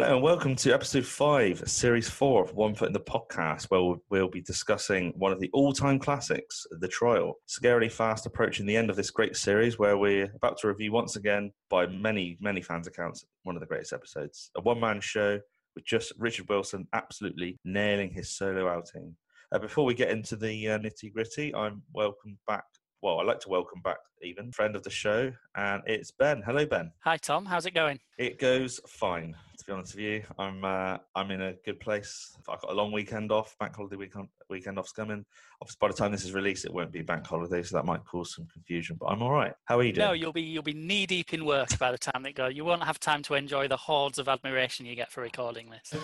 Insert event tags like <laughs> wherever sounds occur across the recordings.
Hello and welcome to episode five, series four of One Foot in the Podcast, where we'll, be discussing one of the all time classics, The Trial. Scarily fast approaching the end of this great series, where we're about to review once again, by many, many fans' accounts, one of the greatest episodes. A one man show with just Richard Wilson absolutely nailing his solo outing. Uh, before we get into the uh, nitty gritty, I'm welcome back. Well, I'd like to welcome back even friend of the show, and it's Ben. Hello, Ben. Hi, Tom. How's it going? It goes fine. To be honest with you, I'm uh, I'm in a good place. I've got a long weekend off. Bank holiday weekend weekend off's coming. Obviously, by the time this is released, it won't be bank holiday, so that might cause some confusion. But I'm all right. How are you doing? No, you'll be you'll be knee deep in work by the time they go. You won't have time to enjoy the hordes of admiration you get for recording this.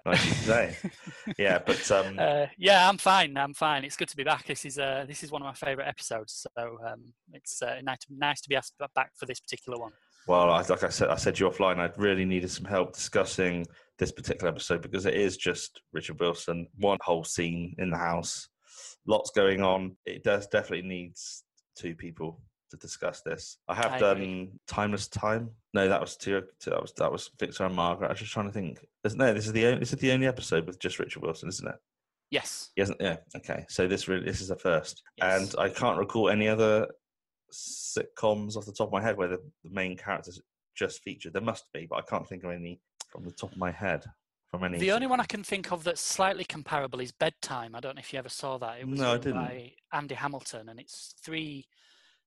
<laughs> nice say. Yeah, but <laughs> um, Uh, yeah, I'm fine. I'm fine. It's good to be back. This is uh, this is one of my favourite episodes. So um, it's uh, nice to, nice to be asked back for this particular one. Well, I, like I said, I said to you offline, I really needed some help discussing this particular episode because it is just Richard Wilson, one whole scene in the house, lots going on. It does definitely needs two people to discuss this. I have I done agree. Timeless Time. No, that was two. That was that was Victor and Margaret. I was just trying to think. No, this is the only, this is the only episode with just Richard Wilson, isn't it? Yes. Hasn't. Yeah. Okay. So this really this is a first, Yes. and I can't recall any other sitcoms off the top of my head where the, the main characters just featured. There must be, but I can't think of any from the top of my head. From any. The only one I can think of that's slightly comparable is Bedtime. I don't know if you ever saw that. It was No, I didn't. by Andy Hamilton, and it's three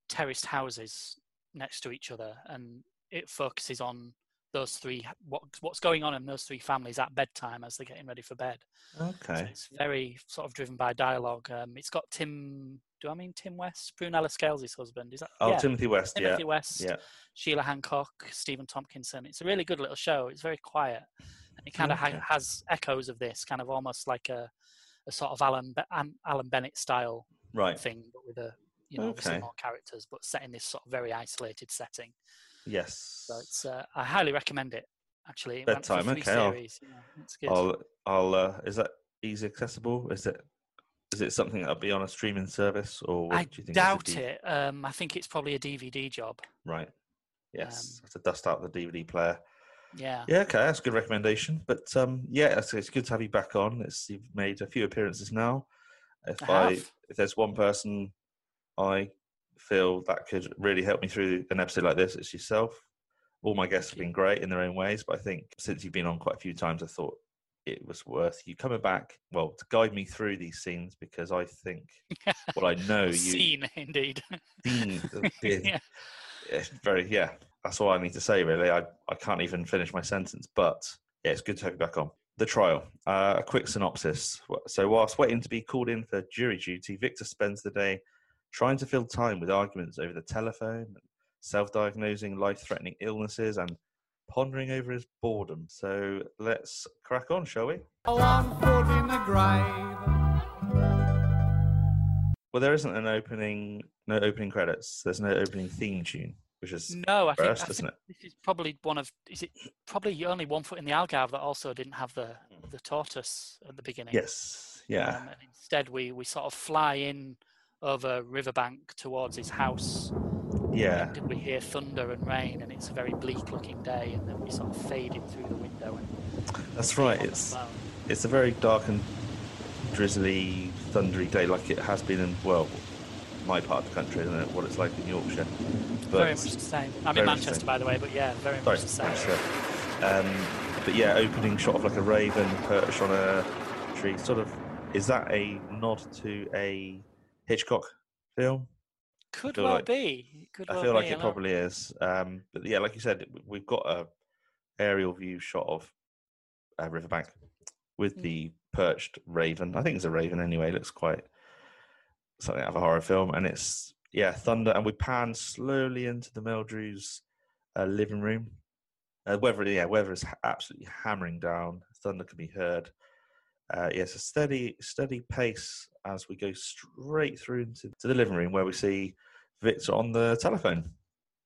terraced houses next to each other, and it focuses on those three what, what's going on in those three families at bedtime as they're getting ready for bed. So Okay. it's very sort of driven by dialogue. Um, it's got Tim. Do I mean Tim West? Prunella Scales' husband. Is that? Oh, yeah. Timothy West. Timothy yeah. West. Yeah. Sheila Hancock, Stephen Tompkinson. It's a really good little show. It's very quiet, and it kind of Okay. ha- has echoes of this, kind of almost like a, a sort of Alan Be- Alan Bennett style Right. thing, but with a you know obviously Okay. more characters, but set in this sort of very isolated setting. Yes. So it's uh, I highly recommend it. Actually, Bedtime, okay, I'll- series. Yeah, it's good. I'll. I'll. Uh, is that easy accessible? Is it? Is it something that'll be on a streaming service, or I do you think doubt D- it. Um, I think it's probably a DVD job. Right. Yes. Um, have to dust out the DVD player. Yeah. Yeah, okay, that's a good recommendation. But um, yeah, it's, it's good to have you back on. It's you've made a few appearances now. If I I, if there's one person I feel that could really help me through an episode like this, it's yourself. All my guests have been great in their own ways, but I think since you've been on quite a few times, I thought it was worth you coming back. Well, to guide me through these scenes because I think, <laughs> well, I know you Scene indeed. <laughs> seen the- yeah. very yeah that's all i need to say really i, I can't even finish my sentence but yeah it's good to have you back on the trial uh, a quick synopsis so whilst waiting to be called in for jury duty victor spends the day trying to fill time with arguments over the telephone self-diagnosing life-threatening illnesses and pondering over his boredom so let's crack on shall we One foot in the grave. well there isn't an opening no opening credits there's no opening theme tune which is No, I think, I isn't think it this is probably one of. Is it probably only one foot in the Algarve that also didn't have the the tortoise at the beginning? yes yeah Um, and instead, we we sort of fly in over riverbank towards his house. Yeah And we hear thunder and rain, and it's a very bleak looking day. And then we sort of fade in through the window. And That's right. It's it's a very dark and drizzly, thundery day, like it has been in well, my part of the country, and what it's like in Yorkshire. But very much the same. I'm in Manchester, by the way, but yeah, very sorry, much the same. um, but yeah, opening shot of like a raven perched on a tree. Sort of, is that a nod to a Hitchcock film? Could well like- be. Could I well feel like be, it probably is. Um, but yeah, like you said, we've got a aerial view shot of uh, riverbank with Mm. the perched raven. I think it's a raven anyway. It looks quite something out of a horror film, and it's yeah thunder. And we pan slowly into the Meldrews' uh, living room. Uh, weather, yeah, weather is absolutely hammering down. Thunder can be heard. Uh, yes, a steady, steady pace as we go straight through into to the living room where we see Victor on the telephone.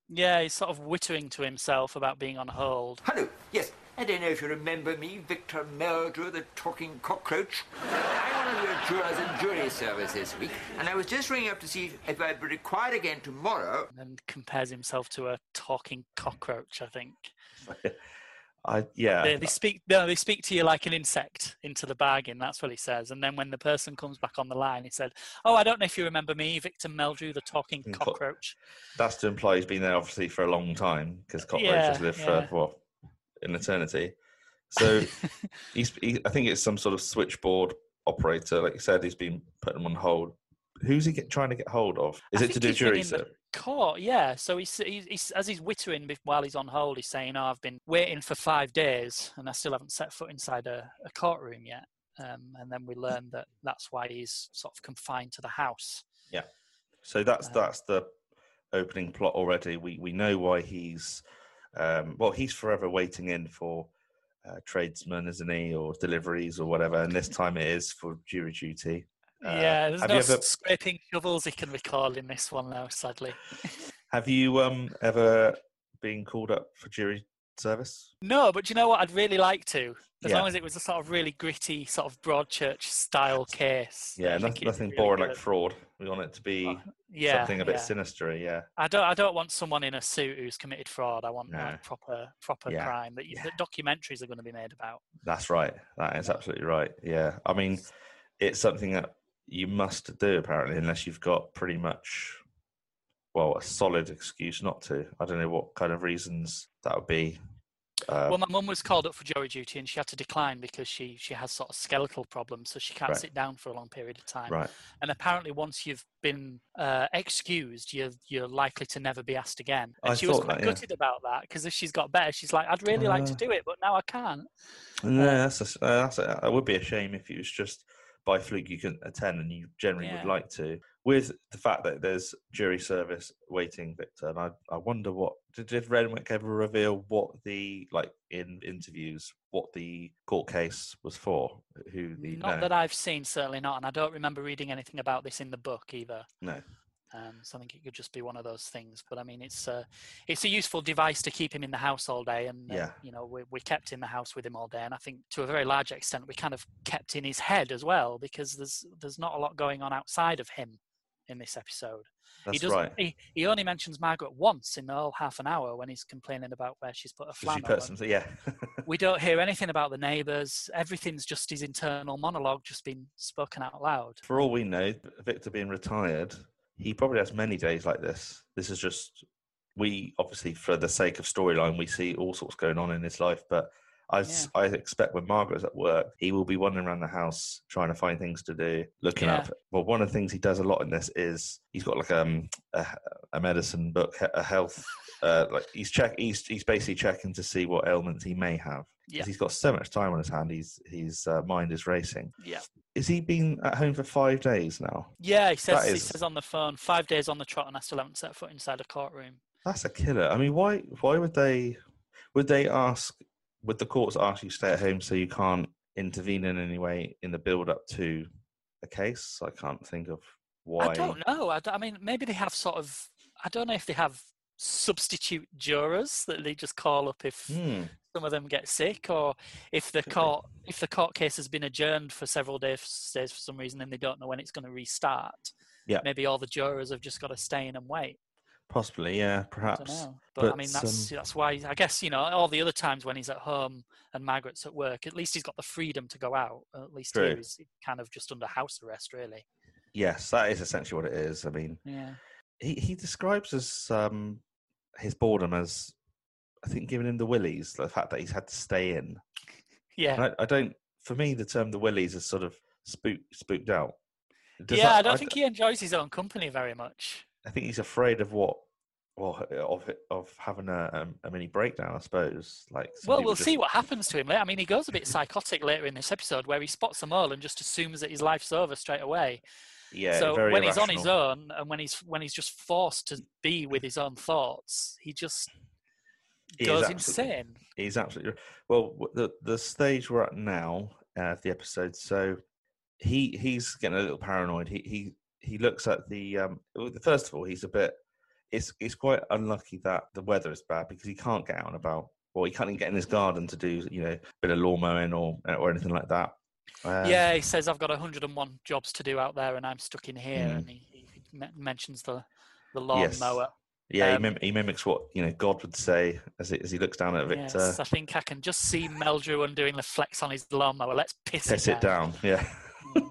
Yeah, he's sort of wittering to himself about being on hold. Hello. Yes, I don't know if you remember me, Victor Meldrew, the talking cockroach. I'm one of your jurors and jury service this week, and I was just ringing up to see if I'd be required again tomorrow. And compares himself to a talking cockroach. I think <laughs> I yeah. they, they speak. No, they speak to you like an insect into the bargain. That's what he says. And then when the person comes back on the line, he said, "Oh, I don't know if you remember me, Victor Meldrew, the talking cockroach." That's to imply he's been there obviously for a long time because cockroaches Yeah, live yeah. for well an eternity. So <laughs> he's he, I think it's some sort of switchboard operator. Like you said, he's been putting him on hold. Who's he get, trying to get hold of? Is I it to do jury the court, yeah. So he's, he's, he's as he's wittering while he's on hold, he's saying, "Oh, I've been waiting for five days and I still haven't set foot inside a, a courtroom yet." Um, and then we learn that that's why he's sort of confined to the house. Yeah. So that's Um, that's the opening plot already. We we know why he's um, well he's forever waiting in for uh, tradesmen, isn't he, or deliveries or whatever. And this time it is for jury duty. Uh, yeah, there's no ever <laughs> scraping shovels he can recall in this one now, sadly. <laughs> have you um ever been called up for jury service? No, but you know what? I'd really like to, as Yeah. long as it was a sort of really gritty, sort of Broadchurch style case. Yeah, I no, think it'd be nothing really boring like fraud. We want it to be yeah, something a bit yeah. sinister. Yeah, I don't. I don't want someone in a suit who's committed fraud. I want No. like proper, proper Yeah, crime that, you, that documentaries are going to be made about. that's right. That is absolutely right. Yeah, I mean, it's something that you must do apparently, unless you've got pretty much, well, a solid excuse not to. I don't know what kind of reasons that would be. Uh, well, my mum was called up for jury duty and she had to decline because she she has sort of skeletal problems, so she can't Right. sit down for a long period of time. right. And apparently, once you've been uh, excused, you're you're likely to never be asked again. And I she was quite that, yeah. gutted about that because if she's got better, she's like, I'd really like to Uh, do it, but now I can't. No, that's a, uh, that's a, it would be a shame if it was just by fluke you couldn't attend and you generally Yeah. would like to. With the fact that there's jury service waiting, Victor, and I, I wonder what did, did Renwick ever reveal what the like in interviews what the court case was for? Who the Not no, that I've seen, certainly not, and I don't remember reading anything about this in the book either. no. Um, so I think it could just be one of those things. But I mean, it's a it's a useful device to keep him in the house all day, and uh, Yeah. you know we we kept in the house with him all day, and I think to a very large extent we kind of kept in his head as well because there's there's not a lot going on outside of him in this episode. That's he doesn't. right. He, he only mentions Margaret once in the whole half an hour when he's complaining about where she's put a So she put some, yeah. we don't <laughs> hear anything about the neighbours. Everything's just his internal monologue, just being spoken out loud. For all we know, Victor being retired, he probably has many days like this. This is just we obviously for the sake of storyline, we see all sorts going on in his life, but I, I expect when Margaret's at work, he will be wandering around the house trying to find things to do, looking Yeah. up. Well, one of the things he does a lot in this is he's got like um, a, a medicine book, a health, <laughs> uh, like he's check, he's he's basically checking to see what ailments he may have. Yeah. he's got so much time on his hand. He's his uh, mind is racing. Yeah. Is he been at home for five days now? Yeah, he says he is- says on the phone, five days on the trot, and I still haven't set foot inside a courtroom. That's a killer. I mean, why why would they would they ask would the courts ask you to stay at home so you can't intervene in any way in the build up to a case? I can't think of why. I don't know. I, I mean, maybe they have sort of. I don't know if they have substitute jurors that they just call up if Hmm. some of them get sick, or if the court if the court case has been adjourned for several days, days for some reason, and they don't know when it's going to restart. Yeah. Maybe all the jurors have just got to stay in and wait. Possibly, yeah, I don't perhaps. know. But, I mean, that's um, that's why I guess you know all the other times when he's at home and Margaret's at work, at least he's got the freedom to go out. At least True. here he's kind of just under house arrest, really. Yes, that is essentially what it is. I mean, Yeah. he, he describes as um, his boredom as I think giving him the willies, the fact that he's had to stay in. Yeah. I, I don't. For me, the term the willies is sort of spook, spooked out. Does yeah, that- I don't think he enjoys his own company very much. I think he's afraid of what, well, of of having a, um, a mini breakdown. I suppose. Like, Well, we'll just- see what happens to him later. I mean, he goes a bit psychotic later in this episode where he spots them all and just assumes that his life's over straight away. Yeah, so when he's on his own and when he's when he's just forced to be with his own thoughts, he just He goes insane. He's absolutely well. The the stage we're at now uh, the episode. So he he's getting a little paranoid. He he he looks at the um. First of all, he's a bit. It's it's quite unlucky that the weather is bad because he can't get out and about. Well, he can't even get in his garden to do you know a bit of lawn mowing or or anything like that. Um, yeah, he says I've got 101 jobs to do out there, and I'm stuck in here. Mm. And he, he me- mentions the the lawn Yes. mower. yeah. He, Um, mim- he mimics what you know God would say as he, as he looks down at Victor. Yes, I think I can just see Meldrew doing the flex on his lawnmower. Let's piss, Piss it down. Yeah. Mm.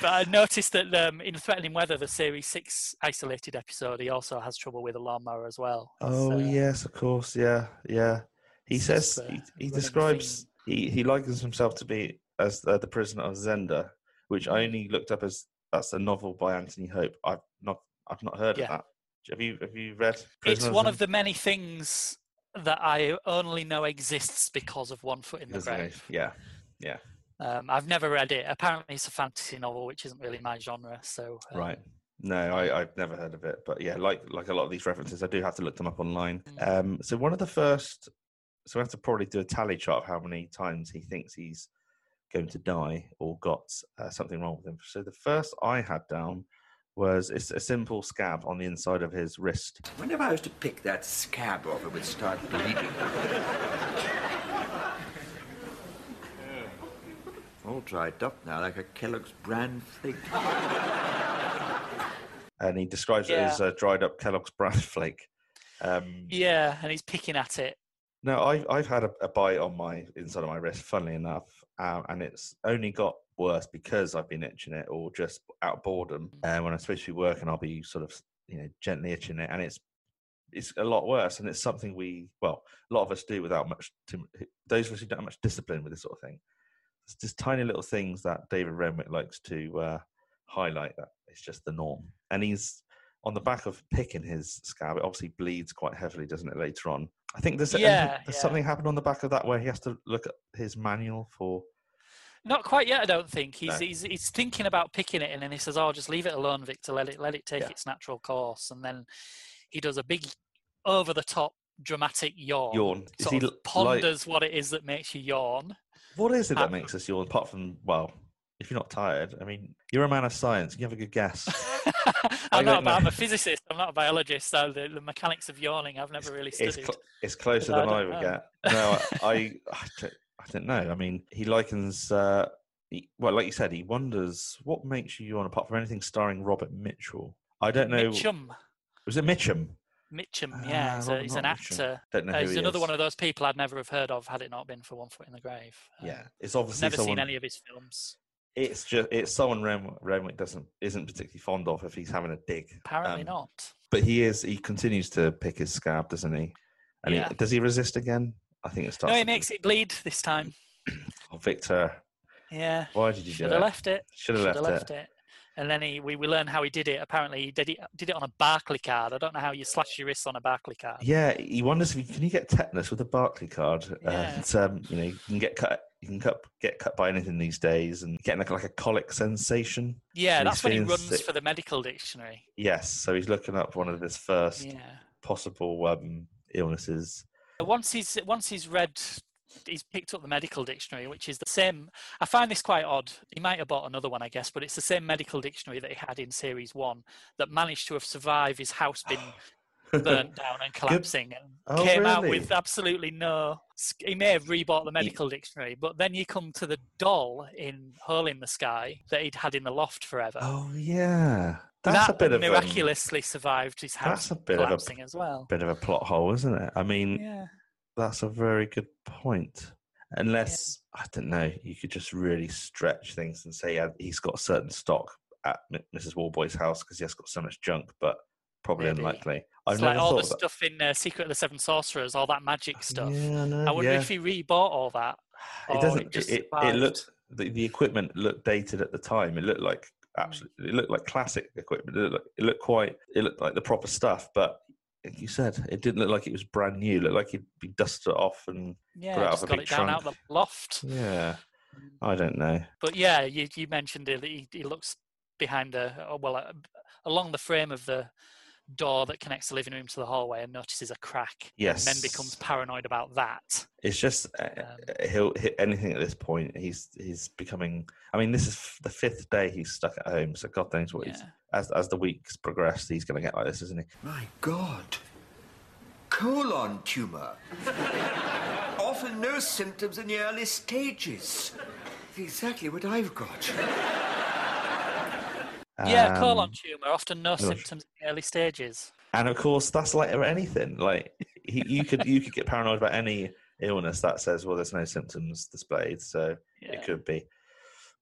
But I noticed that um, in Threatening Weather, the Series 6 isolated episode, he also has trouble with a lawnmower as well. Oh uh, yes, of course. Yeah, yeah. He says just, uh, he, he describes he, he likens himself to be as uh, the prisoner of Zenda, which. I only looked up as that's a novel by Anthony Hope. I've not I've not heard Yeah. of that. Have you have you read? It's Prisoner one Zenda? of the many things that I only know exists because of One Foot in the of Grave. it, Yeah, Um, I've never read it. Apparently, it's a fantasy novel, which isn't really my genre. So, um, right. No, I, I've never heard of it, but yeah, like like a lot of these references, I do have to look them up online. Mm. Um, so one of the first, so we have to probably do a tally chart of how many times he thinks he's going to die or got uh, something wrong with him. So the first I had down was it's a simple scab on the inside of his wrist. Whenever I was to pick that scab off, it would start bleeding. <laughs> All dried up now, like a Kellogg's bran flake. And he describes it as a dried up Kellogg's bran <laughs> flake. Um, yeah, and he's picking at it. No, I've I've had a, a bite on my inside of my wrist, funnily enough, um, and it's only got worse because I've been itching it, or just out of boredom. And when I'm supposed to be working, I'll be sort of, you know, gently itching it, and it's it's a lot worse. And it's something we, well, a lot of us do without much. Too, those of us who don't have much discipline with this sort of thing, it's just tiny little things that David Renwick likes to uh, highlight. That it's just the norm, and he's on the back of picking his scab. It obviously bleeds quite heavily, doesn't it? Later on, I think there's, Yeah, there's yeah. something happened on the back of that where he has to look at his manual for. Not quite yet, I don't think. He's, No. he's he's thinking about picking it, and then he says, "Oh, just leave it alone, Victor. Let it let it take Yeah. its natural course." And then he does a big, over the top, dramatic yawn. Yawn. Is Sort he l- like- ponders what it is that makes you yawn. What is it that um, makes us yawn? Apart from, well, if you're not tired, I mean, you're a man of science. You have a good guess. <laughs> I I'm not. don't know. a- I'm a physicist. I'm not a biologist. So the, the mechanics of yawning, I've never really it's, studied. cl- it's closer than don't I would know. get. No, I, I, I, don't, I don't know. I mean, he likens. Uh, he, well, like you said, he wonders what makes you yawn apart from anything starring Robert Mitchell. I don't know. Mitchum. Was it Mitchum? Mitchum, Ah, yeah, he's, a, he's an Mitchum. actor. Don't know Uh, he's he another is. one of those people I'd never have heard of had it not been for One Foot in the Grave. Um, Yeah, it's obviously never someone. seen any of his films. It's just it's someone Renwick, Renwick doesn't isn't particularly fond of if he's having a dig. Apparently Um, not. But he is. He continues to pick his scab, doesn't he? And Yeah. he, does he resist again? I think it starts. No, he makes it bleed this time. <clears throat> Oh, Victor, Yeah, why did you do should that? have left it. Should have left, it. left it. And then he, we, we learn how he did it. Apparently, he did it did it on a Barclay card. I don't know how you slash your wrists on a Barclay card. Yeah, he wonders if you can you get tetanus with a Barclay card. Yeah. And um, you know you can get cut. You can cut get cut by anything these days, and getting like, like a colic sensation. Yeah, that's when he runs sick. for the medical dictionary. Yes, so he's looking up one of his first Yeah. possible um, illnesses. Once he's once he's read, he's picked up the medical dictionary, which is the same. I find this quite odd. He might have bought another one, I guess, but it's the same medical dictionary that he had in series one that managed to have survived his house being <laughs> burnt down and collapsing, and Oh, came out with absolutely no. He may have rebought the medical dictionary, but then you come to the doll in Hole in the Sky that he'd had in the loft forever. Oh yeah, that's that a bit of um, miraculously survived his house that's a bit of a- collapsing as well. bit of a plot hole, isn't it? I mean, Yeah. That's a very good point. Unless I don't know, you could just really stretch things and say yeah, he's got a certain stock at Mrs. Warboy's house because he has got so much junk, but probably Maybe. unlikely. I've It's like all the stuff in uh, Secret of the Seven Sorcerers, all that magic <sighs> stuff. Yeah, no, I wonder yeah. if he rebought all that. <sighs> it doesn't. just It, it, it looked the, the equipment looked dated at the time. It looked like Mm. absolutely. It looked like classic equipment. It looked, like, it looked quite. It looked like the proper stuff, but. Like you said, it didn't look like it was brand new. It looked like he'd be dusted off and Yeah, Put it out just of a got big it down out trunk. the loft. yeah. I don't know. But yeah, you, you mentioned it. He, he looks behind the uh, well uh, along the frame of the door that connects the living room to the hallway and notices a crack. Yes. And then becomes paranoid about that. It's just uh, Um, he'll hit anything at this point. He's he's becoming. I mean, this is f- the fifth day he's stuck at home. So God knows what he's. As as the weeks progress, he's going to get like this, isn't he? My God. Colon tumor. <laughs> Often no symptoms in the early stages. It's exactly what I've got. Yeah, Um, colon tumor, often no symptoms in the early stages. and of course that's like anything. Like <laughs> he, you could you could get paranoid about any illness that says, well, there's no symptoms displayed, so Yeah. it could be.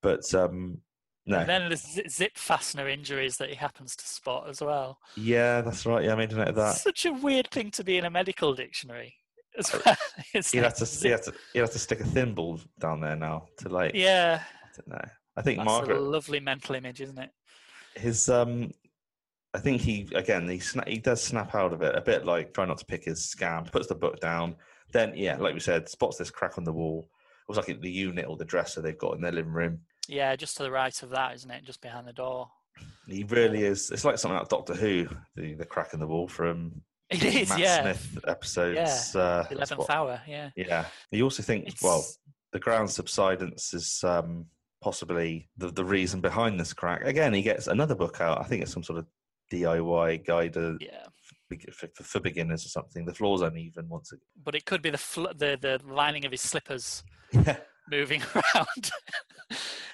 But um, no, And then there's zip fastener injuries that he happens to spot as well. yeah, that's right. Yeah, I made a note of that. Such a weird thing to be in a medical dictionary. As Uh, well. <laughs> It's like have to, you have to, you have to stick a thimble down there now to like. Yeah, I don't know. I think that's Margaret, a lovely mental image, isn't it? His um, I think he again he sna- he does snap out of it a bit like try not to pick his scab, puts the book down. Then yeah, like we said, spots this crack on the wall. It was like the unit or the dresser they've got in their living room. Yeah, just to the right of that, isn't it? Just behind the door. He really is. It's like something out like Doctor Who, the the crack in the wall from <laughs> It is, Matt yeah. Smith episodes. Yeah, uh, eleventh what- hour, yeah. Yeah. You also think It's, well, the ground subsidence is um, possibly the, the reason behind this crack. Again, he gets another book out. I think it's some sort of DIY guide uh, yeah, for, for, for beginners or something. The floor's uneven once again. but it could be the fl- the the lining of his slippers <laughs> Yeah. moving <laughs> around,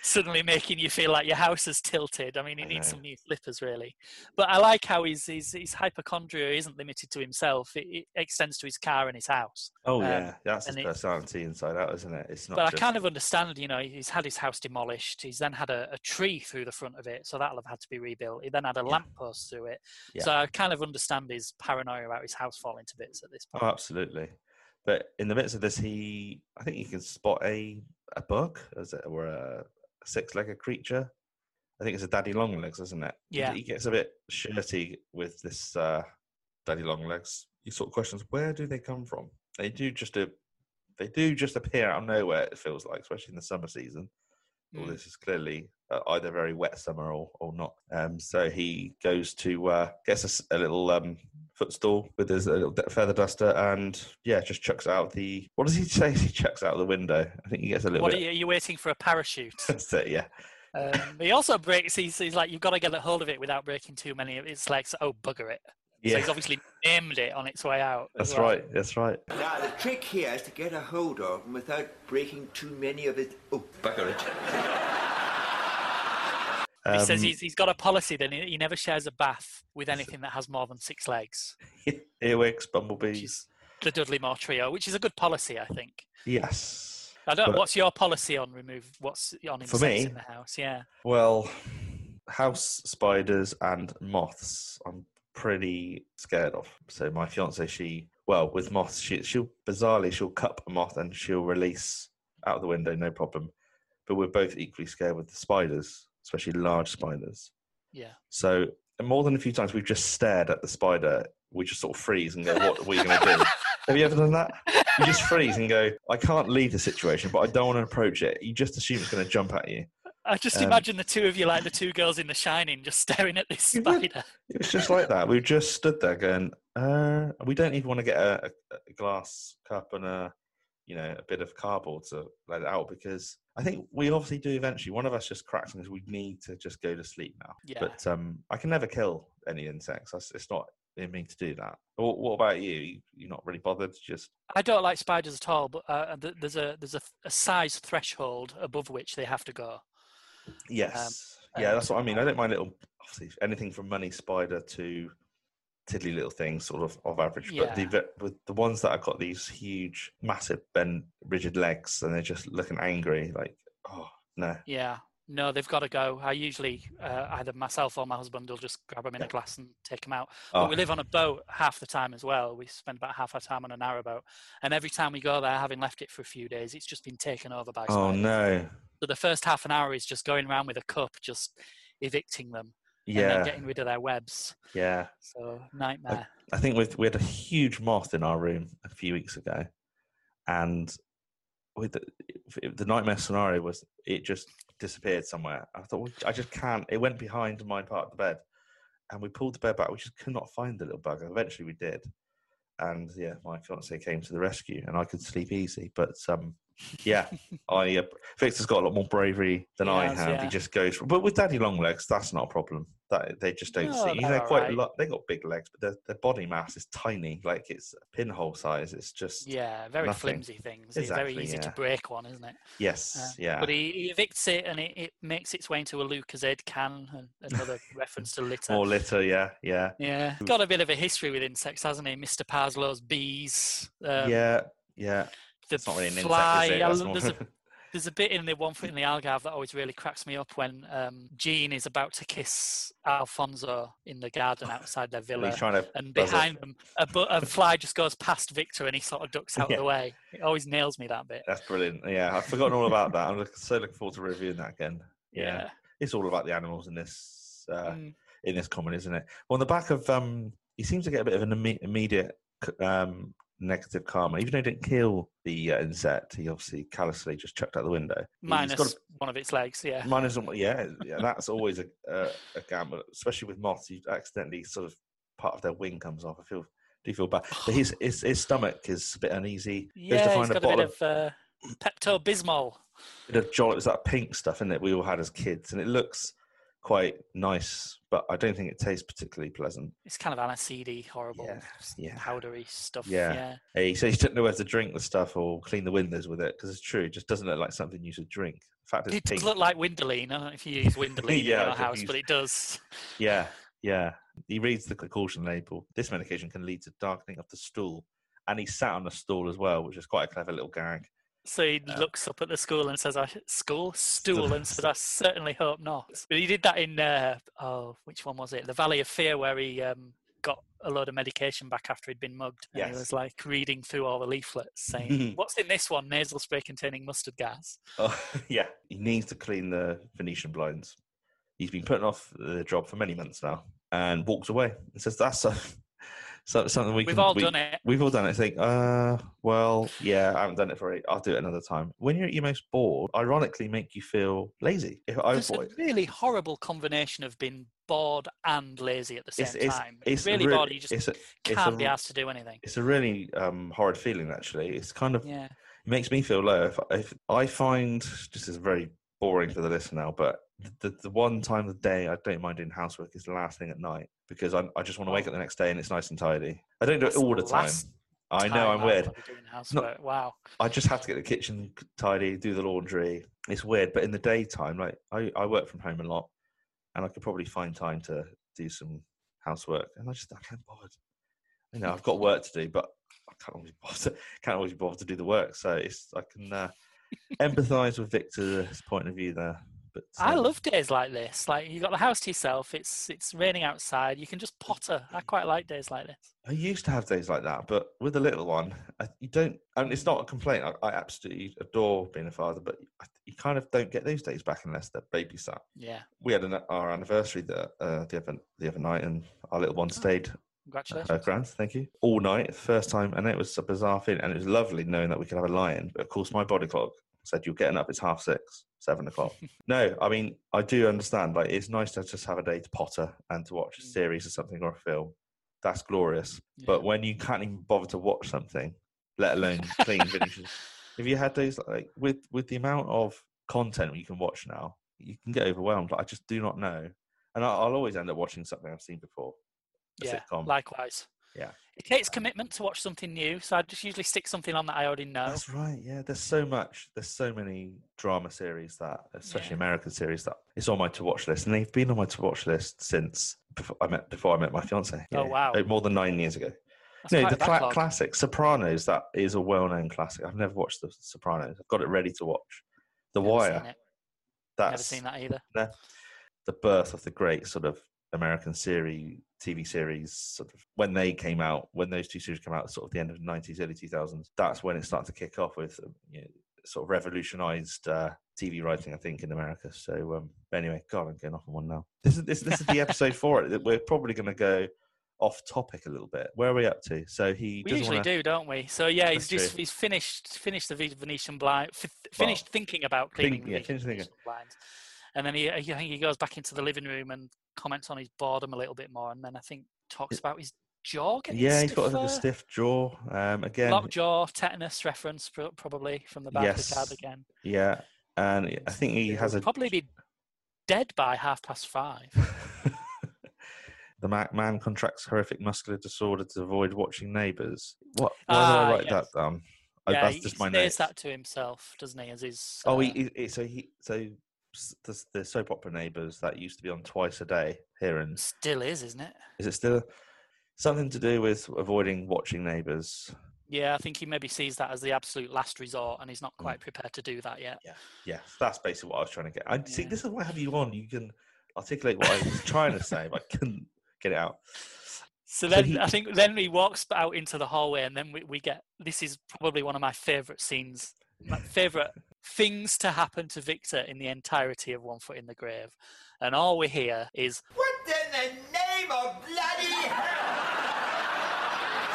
suddenly making you feel like your house is tilted. I mean, he I needs know. some new slippers, really. But I like how his his, his hypochondria isn't limited to himself; it, it extends to his car and his house. Oh Um, yeah, that's his it- personality inside out, isn't it? It's not. but just, I kind of understand, you know, he's had his house demolished. He's then had a, a tree through the front of it, so that'll have had to be rebuilt. He then had a Yeah. lamppost through it. Yeah. So I kind of understand his paranoia about his house falling to bits at this point. Oh, absolutely. But in the midst of this, he, I think he can spot a a bug, is it, or a six-legged creature. I think it's a daddy longlegs, isn't it? Yeah. He gets a bit shirty with this uh, daddy longlegs. He sort of questions, where do they come from? They do just a, they do just appear out of nowhere. It feels like, especially in the summer season. Well, Mm. this is clearly uh, either very wet summer or, or not. Um, so he goes to uh, gets a a, little um, footstool with his little feather duster and yeah, just chucks out the. What does he <laughs> say? He chucks out the window. I think he gets a little What are you, are you waiting for a parachute? <laughs> That's it, yeah, Um, he also breaks. He's, he's like, you've got to get a hold of it without breaking too many. of It's like, oh bugger it. So yeah. he's obviously named it on its way out. That's well. right. That's right. Now, the trick here is to get a hold of them without breaking too many of it. Oh, bugger it. <laughs> He says Um, he's, he's got a policy that he, he never shares a bath with anything that has more than six legs, <laughs> earwigs, bumblebees. the Dudley Moore trio, which is a good policy, I think. Yes. I don't. But- what's your policy on remove? What's on insects me? in the house? Yeah. Well, house spiders and moths, I'm pretty scared of. So my fiance, she well with moths, she she'll bizarrely she'll cup a moth and she'll release out of the window, no problem. But we're both equally scared with the spiders, especially large spiders. Yeah. So more than a few times we've just stared at the spider. We just sort of freeze and go, "What are we going to do?" <laughs> Have you ever done that? You just freeze and go, "I can't leave the situation, but I don't want to approach it." You just assume it's going to jump at you. I just Um, imagine the two of you like the two girls in The Shining, just staring at this spider. It was just like that. We just stood there going, uh, we don't even want to get a, a, a glass cup and a, you know, a bit of cardboard to let it out because I think we obviously do eventually. One of us just cracks and goes, we need to just go to sleep now. Yeah. But um, I can never kill any insects. It's not in me to do that. What, what about you? you? You're not really bothered? Just I don't like spiders at all, but uh, there's a there's a, a size threshold above which they have to go. yes, um, yeah, that's what I mean. I don't mind little, obviously, anything from money spider to tiddly little things, sort of of average. But the Yeah. with the ones that have got these huge, massive, bent, rigid legs, and they're just looking angry, like oh no, Yeah. No, they've got to go. I usually uh, either myself or my husband will just grab them in a glass and take them out. oh, But we live on a boat half the time as well. We spend about half our time on a narrowboat, and every time we go there, having left it for a few days, it's just been taken over by oh spiders. no, So the first half an hour is just going around with a cup, just evicting them, and then yeah, getting rid of their webs. yeah. So nightmare. I think with we had a huge moth in our room a few weeks ago, and with the, the nightmare scenario was it just disappeared somewhere. I thought well, I just can't. It went behind my part of the bed, and we pulled the bed back. We just could not find the little bug. Eventually, we did, and yeah, my fiance came to the rescue, and I could sleep easy. But um, Yeah, I uh, Victor's got a lot more bravery than He I has, have. yeah. He just goes, but with Daddy Longlegs, that's not a problem. That they just don't No, see. they're They're quite. alright. Lo- they got big legs, but their, their body mass is tiny, like it's pinhole size. It's just Yeah, very nothing. flimsy things. it's very Exactly, easy to break one, isn't it? yes, Uh, yeah. But he, he evicts it and it, it makes its way into a Lucozade can, and another <laughs> reference to litter. More litter, yeah, yeah, Yeah, got a bit of a history with insects, hasn't he? Mr. Paslow's bees. Um, yeah, yeah. The It's not really an fly. insect, is it? I That's lo- more- there's, a, <laughs> there's a bit in the one foot in the Algarve that always really cracks me up when um, Jean is about to kiss Alfonso in the garden outside their <laughs> villa. He's trying to. And behind them, a, bu- a fly just goes past Victor and he sort of ducks out Yeah. of the way. It always nails me that bit. That's brilliant. Yeah, I've forgotten all about that. I'm so looking forward to reviewing that again. Yeah, Yeah. it's all about the animals in this uh, Mm. in this comic, isn't it? Well, on the back of um, he seems to get a bit of an imme- immediate um negative karma, even though he didn't kill the uh, insect. He obviously callously just chucked out the window. Minus got a- one of its legs, yeah. minus one, yeah, yeah. That's always a a, a gamble, especially with moths. You accidentally sort of part of their wing comes off. I feel do feel bad, but his <sighs> his, his stomach is a bit uneasy. To Yeah, he's find got a bottle bit of uh, Pepto Bismol. bit of jolly. It was that pink stuff in it we all had as kids, and it looks quite nice, but I don't think it tastes particularly pleasant. It's kind of aniseedy, horrible, Yeah, yeah. powdery stuff. Yeah. yeah. He said he didn't know whether to drink the stuff or clean the windows with it because it's true. It just doesn't look like something you should drink. In fact, It pink. does look like Windolene. I don't know if you use Windolene <laughs> Yeah, in your house, used- but it does. <laughs> Yeah, yeah. He reads the caution label. This medication can lead to darkening of the stool, and he sat on the stool as well, which is quite a clever little gag. So he looks up at the school and says, "I school stool," and says, <laughs> "I certainly hope not." But he did that in uh, oh, which one was it? The Valley of Fear, where he um, got a load of medication back after he'd been mugged. And Yes. he was like reading through all the leaflets, saying, <laughs> "What's in this one? Nasal spray containing mustard gas." Oh, <laughs> yeah. He needs to clean the Venetian blinds. He's been putting off the job for many months now, and walks away and says, "That's a, so, something we We've can." all we- done it. We've all done it. Think, uh, well, yeah, I haven't done it for eight. I'll do it another time. When you're at your most bored, ironically, make you feel lazy. If I There's a really horrible combination of being bored and lazy at the same it's, it's, time. it's really re- bored, you just it's a, can't a, be asked to do anything. it's a really um, horrid feeling. Actually, it's kind of Yeah. it makes me feel low. If, if I find this is very boring for the listener now, but the, the one time of the day I don't mind doing housework is the last thing at night because I, I just want to wake up the next day and it's nice and tidy. I don't do it all the the time. I know I'm weird. not- Wow. I just have to get the kitchen tidy, do the laundry. It's weird, but in the daytime, like I, I work from home a lot, and I could probably find time to do some housework. And I just I can't bother. You know, I've got work to do, but I can't always <laughs> bother. Can't always bother to do the work. So it's I can uh, empathise with Victor's point of view there. But I um, love days like this. Like you got the house to yourself. It's it's raining outside. You can just potter. I quite like days like this. I used to have days like that, but with a little one, I, you don't. I And it's not a complaint. I, I absolutely adore being a father, but I, you kind of don't get those days back unless they're babysat. Yeah. we had an, our anniversary the uh, the other the other night, and our little one stayed. Congratulations. Uh, Grant, thank you. All night, first time, and it was a bizarre thing, and it was lovely knowing that we could have a lion. But of course, my body clock said you're getting up. It's half six, seven o'clock. <laughs> no, I mean I do understand. Like it's nice to just have a day to potter and to watch a Mm. series or something or a film. That's glorious. Yeah. But when you can't even bother to watch something, let alone clean <laughs> finishes. Have you had days like with with the amount of content you can watch now? You can get overwhelmed. I just do not know, and I- I'll always end up watching something I've seen before. A yeah. sitcom. Likewise. Yeah. It takes commitment to watch something new, so I just usually stick something on that I already know. That's right. Yeah, there's so much. There's so many drama series that, especially Yeah. American series, that it's on my to watch list, and they've been on my to watch list since before I met before I met my fiance. Oh, wow. like more than nine years ago. That's no, the backlog. classic Sopranos. That is a well-known classic. I've never watched the Sopranos. I've got it ready to watch. The Never seen Wire. it. Never That's seen that either. the birth of the great sort of American series, TV series, sort of when they came out, when those two series came out, sort of the end of the 90s, early 2000s, that's when it started to kick off with um, you know, sort of revolutionized uh, TV writing, I think, in America. So, um, anyway, God, I'm going off on one now. This is this, this is the episode <laughs> for it. We're probably going to go off topic a little bit. Where are we up to? So he We usually wanna, do, don't we? So yeah, he's just true. he's finished finished the Venetian blind, f- finished thinking about cleaning Think- the yeah, Venetian. Venetian blinds, and then he I think he goes back into the living room and comments on his boredom a little bit more, and then I think talks about his jaw getting Yeah, he's got like a stiff jaw. Um, again, Locked jaw, tetanus reference pro- probably from the back of the card again. yeah, and I think he has a Probably be dead by half past five. <laughs> the man contracts horrific muscular disorder to avoid watching neighbours. What? Why Ah, did I write yes. that down? Oh, yeah, that's he, just my says notes. that to himself, doesn't he? As his Oh, uh, he, he, he- so he so the, the soap opera neighbours that used to be on twice a day here and still is, isn't it? is it still something to do with avoiding watching neighbours? Yeah, I think he maybe sees that as the absolute last resort, and he's Mm. not quite prepared to do that yet. Yeah, yeah, that's basically what I was trying to get. I see. This is why I have you on. You can articulate what I was trying to say, but I couldn't get it out. So So then he- I think then he walks out into the hallway, and then we, we get this is probably one of my favourite scenes, my <laughs> favourite things to happen to Victor in the entirety of One Foot in the Grave, and all we hear is What in the name of bloody hell?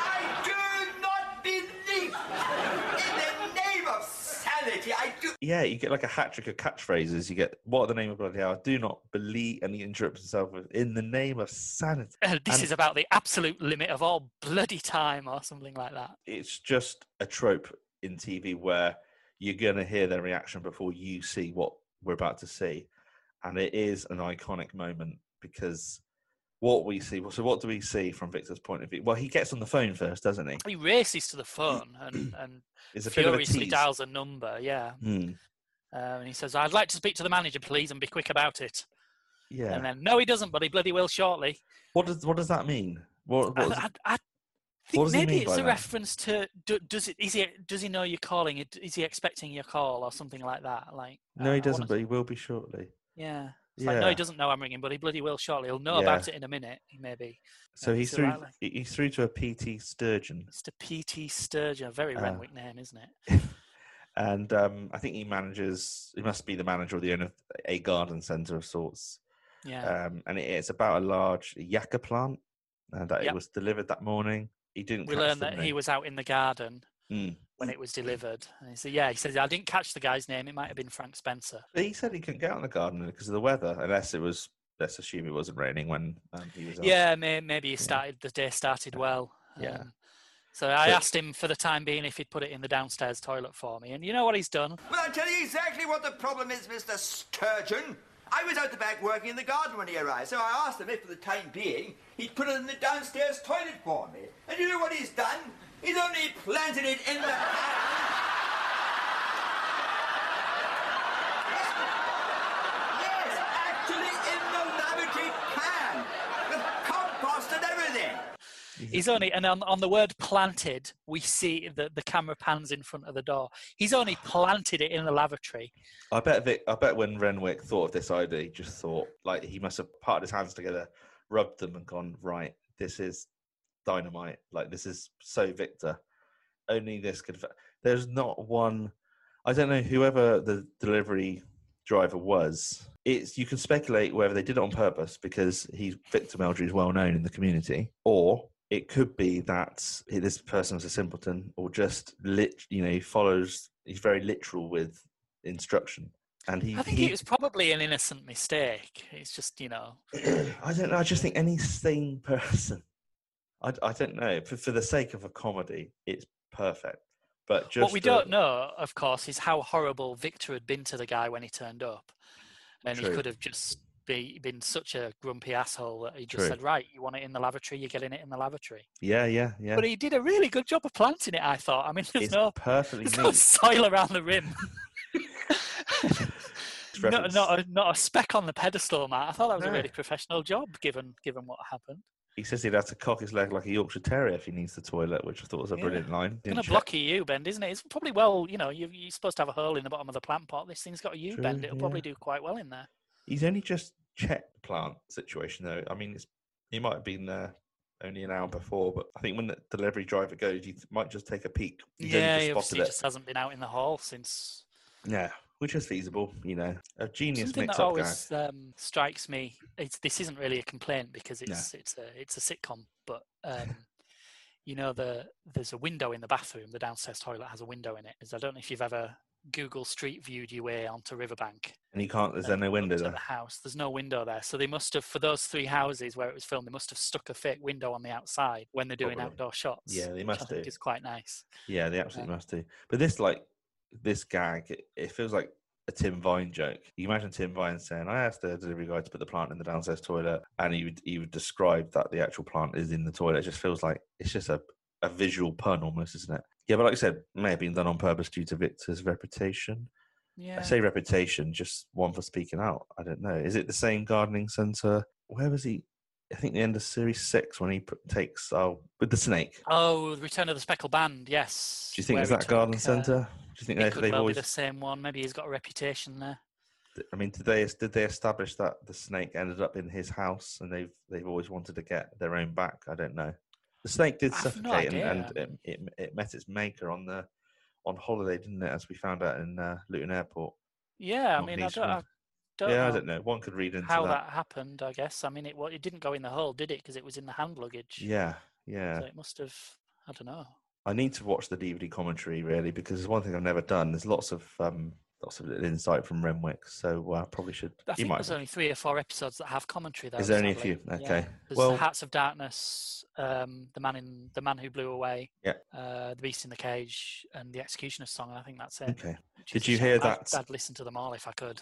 I do not believe in the name of sanity. I do. Yeah, you get like a hat trick of catchphrases. You get what are the name of bloody hell? I do not believe, and he interrupts himself with "in the name of sanity." "Uh, <laughs> "This And- is about the absolute limit of all bloody time," or something like that. It's just a trope in TV where you're gonna hear their reaction before you see what we're about to see, and it is an iconic moment because what we see. So, what do we see from Victor's point of view? Well, he gets on the phone first, doesn't he? He races to the phone and, <clears throat> and It's of a furiously dials a number. Yeah, Hmm. uh, and he says, "I'd like to speak to the manager, please, and be quick about it." Yeah. And then, no, he doesn't, but he bloody will shortly. What does what does that mean? What, I, I, I think what does he maybe it's a that? reference to do, does it is he does he know you're calling Is he expecting your call or something like that like no, uh, he doesn't, but he will be shortly. yeah it's Yeah. like no he doesn't know I'm ringing but he bloody will shortly he'll know about it in a minute maybe So Yeah, he's through. right, He's through to a PT Sturgeon, It's Mr. P.T. Sturgeon a very Uh, Renwick name isn't it <laughs> and um, I think he manages. He must be the manager or the owner of a garden centre of sorts. yeah Um, and it, it's about a large yucca plant uh, that Yep. it was delivered that morning. He didn't. we catch learned the that he name. was out in the garden Mm. when it was delivered and he said yeah he said I didn't catch the guy's name it might have been Frank Spencer But he said he couldn't get out in the garden because of the weather, unless it was. Let's assume it wasn't raining when um, he was. out. Yeah, may, maybe he started the day started well. Yeah. Um, so I So- asked him for the time being if he'd put it in the downstairs toilet for me, and you know what he's done? Well, I'll tell you exactly what the problem is, Mr. Sturgeon. I was out the back working in the garden when he arrived, so I asked him if, for the time being, he'd put it in the downstairs toilet for me. And you know what he's done? He's only planted it in the. <laughs> yes, actually in the lavatory can, with compost and everything. He's only and on, on the word planted, we see the the camera pans in front of the door. He's only planted it in the lavatory. I bet Vic, I bet when Renwick thought of this idea, he just thought like he must have parted his hands together, rubbed them, and gone right. This is dynamite. Like this is so Victor. Only this could. There's not one. I don't know whoever the delivery driver was. It's you can speculate whether they did it on purpose because he's Victor Meldrew is well known in the community, or it could be that this person was a simpleton, or just lit. You know, he follows. He's very literal with instruction, and he. I think he it was probably an innocent mistake. It's just you know, <clears throat> I don't know. I just think any sane <laughs> person. I, I don't know. For, for the sake of a comedy, it's perfect. But just what we don't know, of course, is how horrible Victor had been to the guy when he turned up, and he could have just be, been such a grumpy asshole that he just True. said, "Right, you want it in the lavatory, you're getting it in the lavatory." Yeah, yeah, yeah. But he did a really good job of planting it. I thought. I mean, there's it's no perfectly there's no soil around the rim. <laughs> <laughs> Not, not, a, not a speck on the pedestal, Matt. I thought that was a really professional job, given given what happened. He says he'd have to cock his leg like a Yorkshire Terrier if he needs the toilet, which I thought was a Yeah. brilliant line. It's gonna check- block a U bend, isn't it? It's probably well, you know, you, you're supposed to have a hole in the bottom of the plant pot. This thing's got a U bend. It'll probably do quite well in there. He's only just the plant situation though. I mean, it's, he might have been there only an hour before, but I think when the delivery driver goes, he might just take a peek. He's yeah, just he obviously it. just hasn't been out in the hall since. Yeah, which is feasible. You know, a genius Something mix-up guy. always um, strikes me. It's this isn't really a complaint because it's it's a it's a sitcom, but um, <laughs> you know the there's a window in the bathroom. The downstairs toilet has a window in it. Is I don't know if you've ever Google Street viewed your way onto Riverbank. And you can't. There's uh, no window there? The house. There's no window there, so they must have for those three houses where it was filmed. They must have stuck a fake window on the outside when they're doing Probably. outdoor shots. Yeah, they must I think do. is quite nice. Yeah, they absolutely um, must do. But this, like, this gag, it, it feels like a Tim Vine joke. You imagine Tim Vine saying, "I asked the delivery guy to put the plant in the downstairs toilet," and he would he would describe that the actual plant is in the toilet. It just feels like it's just a, a visual pun almost, isn't it? Yeah, but like I said, may have been done on purpose due to Victor's reputation. Yeah. I say reputation, just one for speaking out. I don't know. Is it the same gardening centre? Where was he? I think the end of series six when he takes oh with the snake. Oh, the Return of the Speckled Band. Yes. Do you think where it's that garden took, uh, centre? Do you think they, could they've well always? be the same one. Maybe he's got a reputation there. I mean, did they did they establish that the snake ended up in his house and they've they've always wanted to get their own back? I don't know. The snake did I've no suffocate and, and it, it it met its maker on the on holiday, didn't it? As we found out in uh, Luton Airport. Yeah, I mean, I don't. I don't yeah, know I don't know. One could read into how that. that. happened. I guess. I mean, it it didn't go in the hole, did it? Because it was in the hand luggage. Yeah, yeah. So it must have. I don't know. I need to watch the DVD commentary really because it's one thing I've never done. There's lots of um, lots of little insight from Renwick, so uh, probably should. I think might. there's only three or four episodes that have commentary though. Is there only a few? Yeah. Okay. There's Well- Hearts of Darkness, um, the man in the man who blew away, Yeah. uh, the Beast in the Cage, and the Executioner's song. And I think that's it. Okay. Did you hear I'd- that- I'd listen to them all if I could.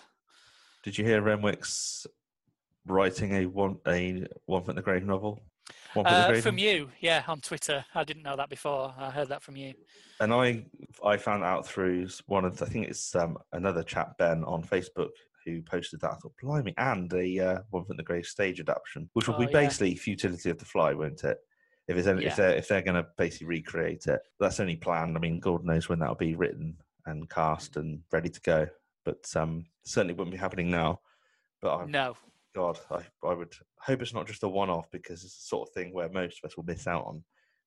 Did you hear Renwick's writing a one a one in the grave novel? One Foot in the Uh, from you, yeah, on Twitter. I didn't know that before. I heard that from you. and I I found out through one of the, I think it's um, another chap Ben on Facebook who posted that. I thought, blimey, and a uh, one from the grave stage adaptation, which will Oh, be yeah. basically futility of the fly, won't it? If it's any, Yeah. if they're if they're going to basically recreate it, that's only planned. I mean, God knows when that'll be written and cast and ready to go. But um, certainly wouldn't be happening now. But I, No, God, I, I would hope it's not just a one off because it's the sort of thing where most of us will miss out on.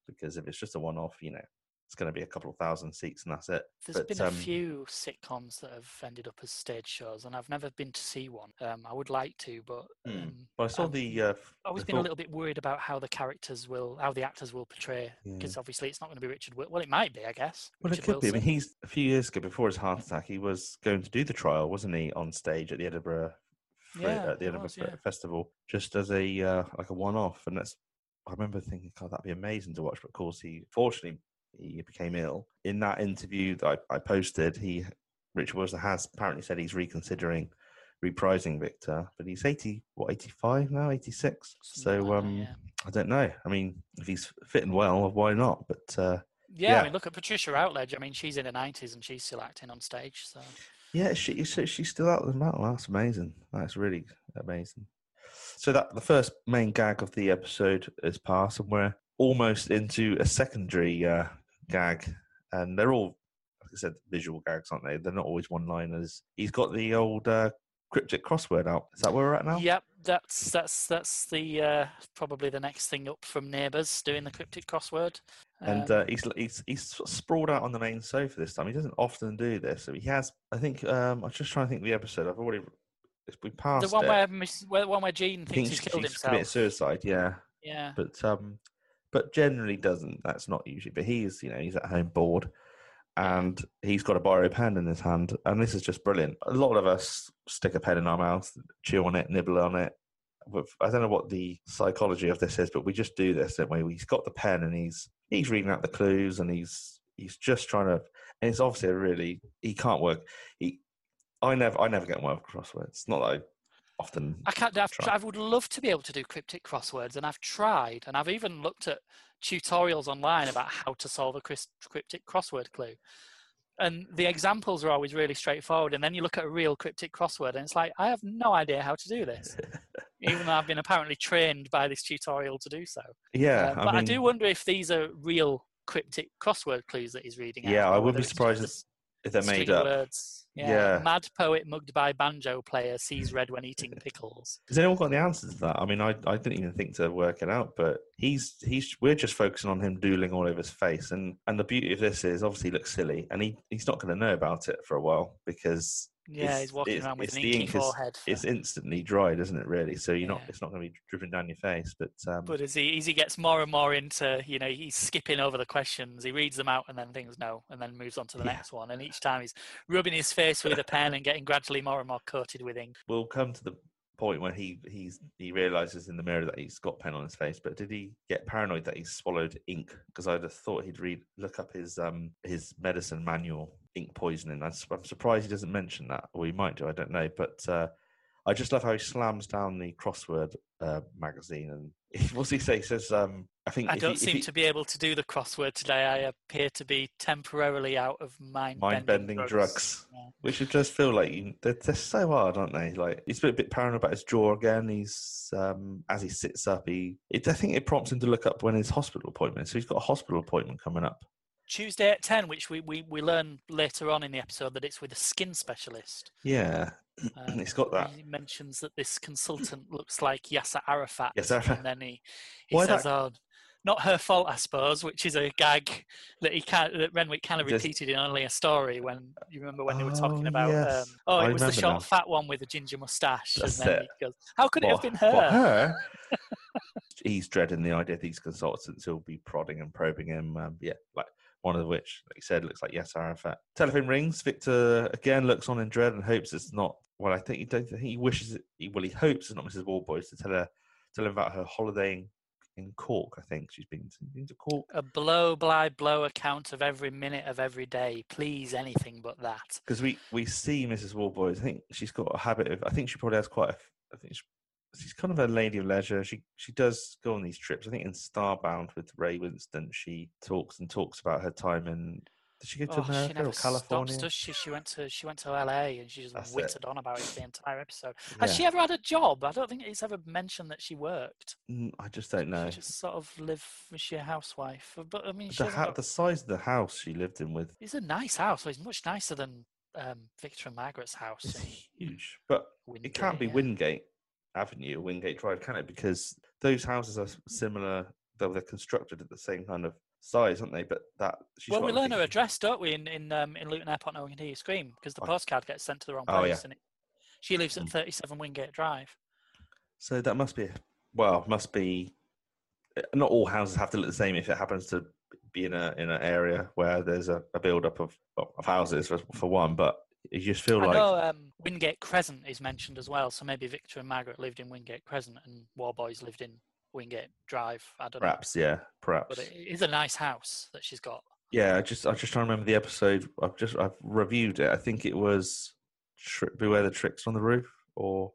Because if it's just a one off, you know, it's going to be a couple of thousand seats and that's it. There's But, been a um, few sitcoms that have ended up as stage shows, and I've never been to see one. Um, I would like to, but Hmm. um, Well, I saw I've the. Uh, always the been a little bit worried about how the characters will, how the actors will portray, Yeah. because obviously it's not going to be Richard. Well, it might be, I guess. Well, Richard it could be. I mean, he's a few years ago before his heart attack, he was going to do the trial, wasn't he, on stage at the Edinburgh, Yeah, at the he Edinburgh was, Fe- yeah. Festival, just as a uh, like a one off. And that's, I remember thinking, God, that'd be amazing to watch. But of course, he fortunately he became ill. In that interview that I, I posted, he Richard Wilson has apparently said he's reconsidering reprising Victor, but he's eighty, what eighty five now, eighty six. So um, yeah. I don't know. I mean, if he's fitting well, why not? But uh, Yeah, yeah. I mean, look at Patricia Routledge. I mean, she's in her nineties and she's still acting on stage. So Yeah, she, she she's still out of the battle. That's amazing. That's really amazing. So that the first main gag of the episode is past, and we're almost into a secondary uh, gag, and they're all, like I said, visual gags, aren't they? They're not always one-liners. He's got the old uh, cryptic crossword out. Is that where we're at now? Yep, that's that's that's the uh, probably the next thing up from Neighbours doing the cryptic crossword. And Um, uh, he's he's he's sprawled out on the main sofa this time. He doesn't often do this. So he has. I think um, I'm just trying to think of the episode. I've already we passed the one it. where, Miss, where one where Jean thinks think he's killed she's committed suicide. Yeah. Yeah, but um but generally doesn't that's not usually but he's you know he's at home bored and he's got a borrowed pen in his hand and this is just brilliant. A lot of us stick a pen in our mouth chew on it nibble on it. I don't know what the psychology of this is but we just do this don't we? He's got the pen and he's he's reading out the clues and he's he's just trying to and it's obviously a really he can't work. He i never i never get one with crosswords. Not that i often I can't. I've, Try. I would love to be able to do cryptic crosswords, and I've tried, and I've even looked at tutorials online about how to solve a cryptic crossword clue. And the examples are always really straightforward, and then you look at a real cryptic crossword, and it's like I have no idea how to do this, <laughs> even though I've been apparently trained by this tutorial to do so. yeah Uh, but I, mean, do wonder if these are real cryptic crossword clues that he's reading. out, Yeah, I would be surprised if- they're made up Words. Yeah. Yeah. Mad poet mugged by banjo player sees red when eating pickles. Has anyone got the answers to that? I mean, I, I didn't even think to work it out, but he's he's we're just focusing on him doodling all over his face, and and the beauty of this is obviously he looks silly, and he he's not going to know about it for a while because Yeah, he's walking around with an inky forehead. for- It's instantly dried, isn't it? Really. So you're not. It's not going to be dripping down your face. But um, But as he as he gets more and more into, you know, he's skipping over the questions. He reads them out and then thinks no, and then moves on to the Yeah. next one. And each time he's rubbing his face with a pen and getting gradually more and more coated with ink. we'll come to the point when he he's he realizes in the mirror that he's got pen on his face. But did he get paranoid that he swallowed ink? Because I'd have thought he'd read look up his um his medicine manual, ink poisoning. I'm, su- I'm surprised he doesn't mention that, or he might do. I don't know. But uh, I just love how he slams down the crossword uh, magazine and <laughs> what's he say? He says, um, "I think I don't he- seem he- to be able to do the crossword today. I appear to be temporarily out of mind mind-bending drugs." Yeah. Which does feel like you, they're, they're so hard, aren't they? Like he's a bit, bit paranoid about his jaw again. He's um, as he sits up, he it, I think it prompts him to look up when his hospital appointment. So he's got a hospital appointment coming up. Tuesday at 10, which we, we, we learn later on in the episode that it's with a skin specialist. Yeah, Um, He's got that. He mentions that this consultant looks like Yasser Arafat. Yasser Arafat. And then he, he Why says, that- oh, not her fault, I suppose, which is a gag that he can't, that Renwick kind of Just- repeated in only a story when you remember when they were talking Oh, about, yes. um, oh, I it was the short, now. fat one with the ginger mustache. That's and then it. he goes, how could it have been her? her? <laughs> he's dreading the idea that these consultants will be prodding and probing him. Um, yeah, like one of which, like you said, looks like Yasser Arafat. Telephone rings. Victor again looks on in dread and hopes it's not. Well, I think he don't. I think he wishes. It, well, he hopes it's not Mrs. Warboys to tell her, tell him about her holidaying in Cork. I think she's been to, been to Cork A blow by blow account of every minute of every day. Please, anything but that. because we we see Mrs. Warboys. I think she's got a habit of. I think she probably has quite. A, I think she, she's kind of a lady of leisure. She she does go on these trips. I think in Starbound with Ray Winstone, she talks and talks about her time in. Did she go to Oh, America or California? stops, she? She went to she went to LA and she just That's it. on about it the entire episode. Has Yeah. she ever had a job? I don't think it's ever mentioned that she worked. Mm, I just don't know. She just sort of live. Was she a housewife? But I mean, The, ha- got- the size of the house she lived in with it's a nice house. It's much nicer than um, Victor and Margaret's house. in huge, but it can't be yeah. Wingate Avenue Wingate Drive, can it? Because those houses are similar. Though they're constructed at the same kind of size, aren't they? But that she's Well, we learn her address, don't we? In in um, in Luton Airport, now we can hear you scream because the Oh. postcard gets sent to the wrong place, Oh, yeah. and it, she lives at Mm. 37 Wingate Drive. So that must be well, must be. uh, Not all houses have to look the same if it happens to be in a in an area where there's a, a build up of of houses for, for one. But you just feel I like know um, Wingate Crescent is mentioned as well, so maybe Victor and Margaret lived in Wingate Crescent and Warboys lived in Wingate Drive. I don't know. perhaps, yeah, perhaps. but it is a nice house that she's got. Yeah, I just I just trying to remember the episode. I've just I've reviewed it. I think it was Tri- Beware the Tricks on the Roof, or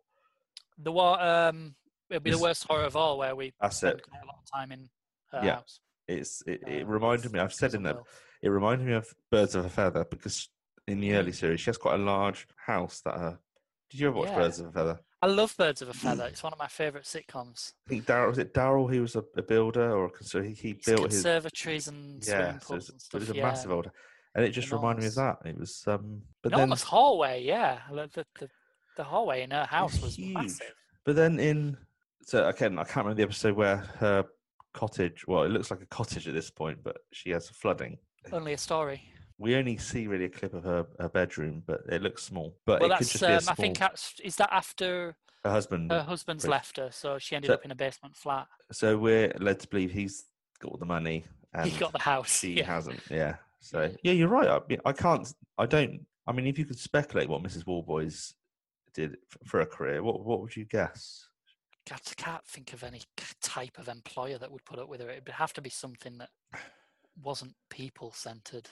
The war, um, it'll be the worst horror of all, where we That's spend it. a lot of time in her Yeah. house. it's it, it Um, reminded me. I've said in that it reminded me of Birds of a Feather because in the early series she has quite a large house that. Uh, did you ever watch Yeah. Birds of a Feather? I love Birds of a Feather. <clears throat> It's one of my favourite sitcoms. I think Daryl was it Daryl. He was a, a builder, or a, so he, he built his conservatories and yeah. So it was, and it was a yeah. massive old, and it just reminded me of that. It was um, but Enormous then hallway, yeah. The, the, the hallway in her house was huge. massive. But then in so again, I can't remember the episode where her cottage. Well, it looks like a cottage at this point, but she has flooding. Only a story. We only see really a clip of her, her bedroom, but it looks small. But well, it could just be a Um, small. I think that's, is that after her husband. her husband's left her, so she ended So- up in a basement flat. So we're led to believe he's got all the money, and he got the house. she yeah. hasn't. Yeah. So Yeah. you're right. I, I can't. I don't. I mean, if you could speculate what Mrs. Warboys did for a career, what what would you guess? I can't think of any type of employer that would put up with her. It would have to be something that wasn't people centered.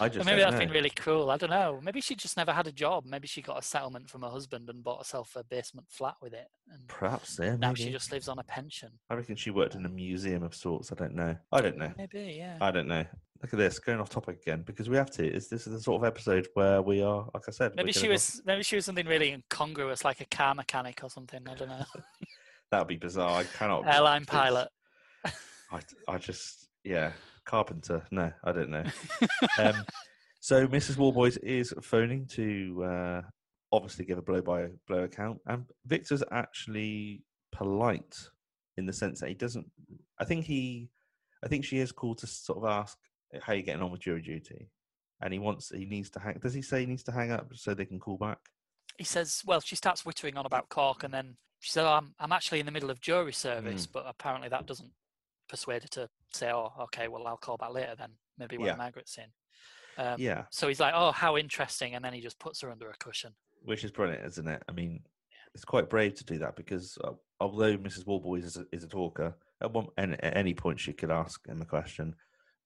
I just maybe that's been really cruel. I don't know. Maybe she just never had a job. Maybe she got a settlement from her husband and bought herself a basement flat with it. And Perhaps, yeah. now maybe. she just lives on a pension. I reckon she worked in a museum of sorts. I don't know. I don't know. Maybe, yeah. I don't know. Look at this, going off topic again because we have to. Is this is the sort of episode where we are? Like I said, Maybe she was. Maybe she was something really incongruous, like a car mechanic or something. I don't know. <laughs> That would be bizarre. I cannot. Airline pilot. <laughs> I, I just yeah, carpenter. No, I don't know. <laughs> um, so Mrs. Warboys is phoning to uh, obviously give a blow by blow account, and Victor's actually polite in the sense that he doesn't. I think he, I think she is called to sort of ask how you getting on with jury duty, and he wants he needs to hang. Does he say he needs to hang up so they can call back? He says, well, she starts wittering on about Cork, and then she said, oh, I'm, I'm actually in the middle of jury service, but apparently that doesn't persuade her to say, oh, okay, well, I'll call back later then, maybe when Yeah. Margaret's in. Um, Yeah, So he's like, oh, how interesting, and then he just puts her under a cushion. which is brilliant, isn't it? I mean, it's quite brave to do that because uh, although Mrs. Warboys is a, is a talker, at one and at any point she could ask him a question,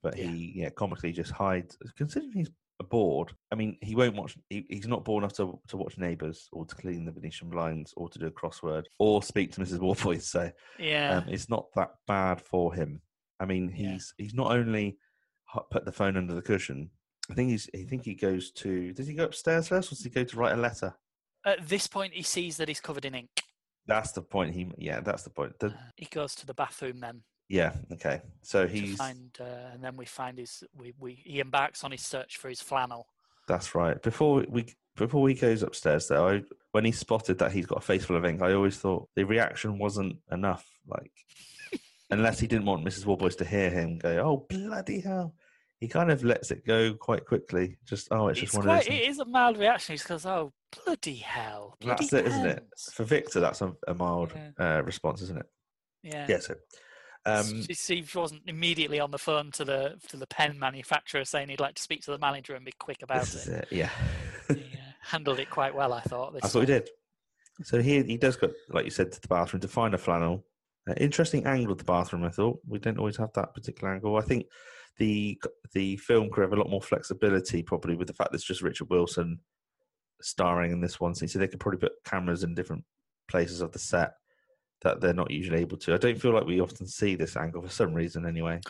but Yeah. he yeah comically just hides. Considering he's bored, I mean, he won't watch. He, he's not bored enough to to watch Neighbours or to clean the Venetian blinds or to do a crossword or speak to Mrs. Warboys. <laughs> So Yeah. um, it's not that bad for him. I mean, Yeah. he's he's not only put the phone under the cushion. I think he's. I think he goes to. Does he go upstairs first, or does he go to write a letter? At this point, he sees that he's covered in ink. That's the point. He. Yeah, that's the point. The, Uh, he goes to the bathroom then yeah. Okay. So he's. find, uh, and then we find his. We, we he embarks on his search for his flannel. That's right. Before we before he goes upstairs, though, I, when he spotted that he's got a face full of ink, I always thought the reaction wasn't enough. Like, unless he didn't want Mrs. Warboys to hear him go, "Oh bloody hell!" He kind of lets it go quite quickly. Just oh, it's, It's just one quite. of those. It is a mild reaction. He goes, "Oh bloody hell!" That's bloody it, isn't it? For Victor, that's a, a mild Yeah. uh, response, isn't it? Yeah. Yeah. So, um, she, she wasn't immediately on the phone to the to the pen manufacturer saying he'd like to speak to the manager and be quick about it. it. Yeah. He uh, handled it quite well, I thought. This That's what he did. So he he does go, like you said, to the bathroom to find a flannel. Uh, interesting angle of the bathroom. I thought we don't always have that particular angle. I think the the film crew have a lot more flexibility, probably with the fact that it's just Richard Wilson starring in this one scene. So they could probably put cameras in different places of the set that they're not usually able to. I don't feel like we often see this angle for some reason, anyway.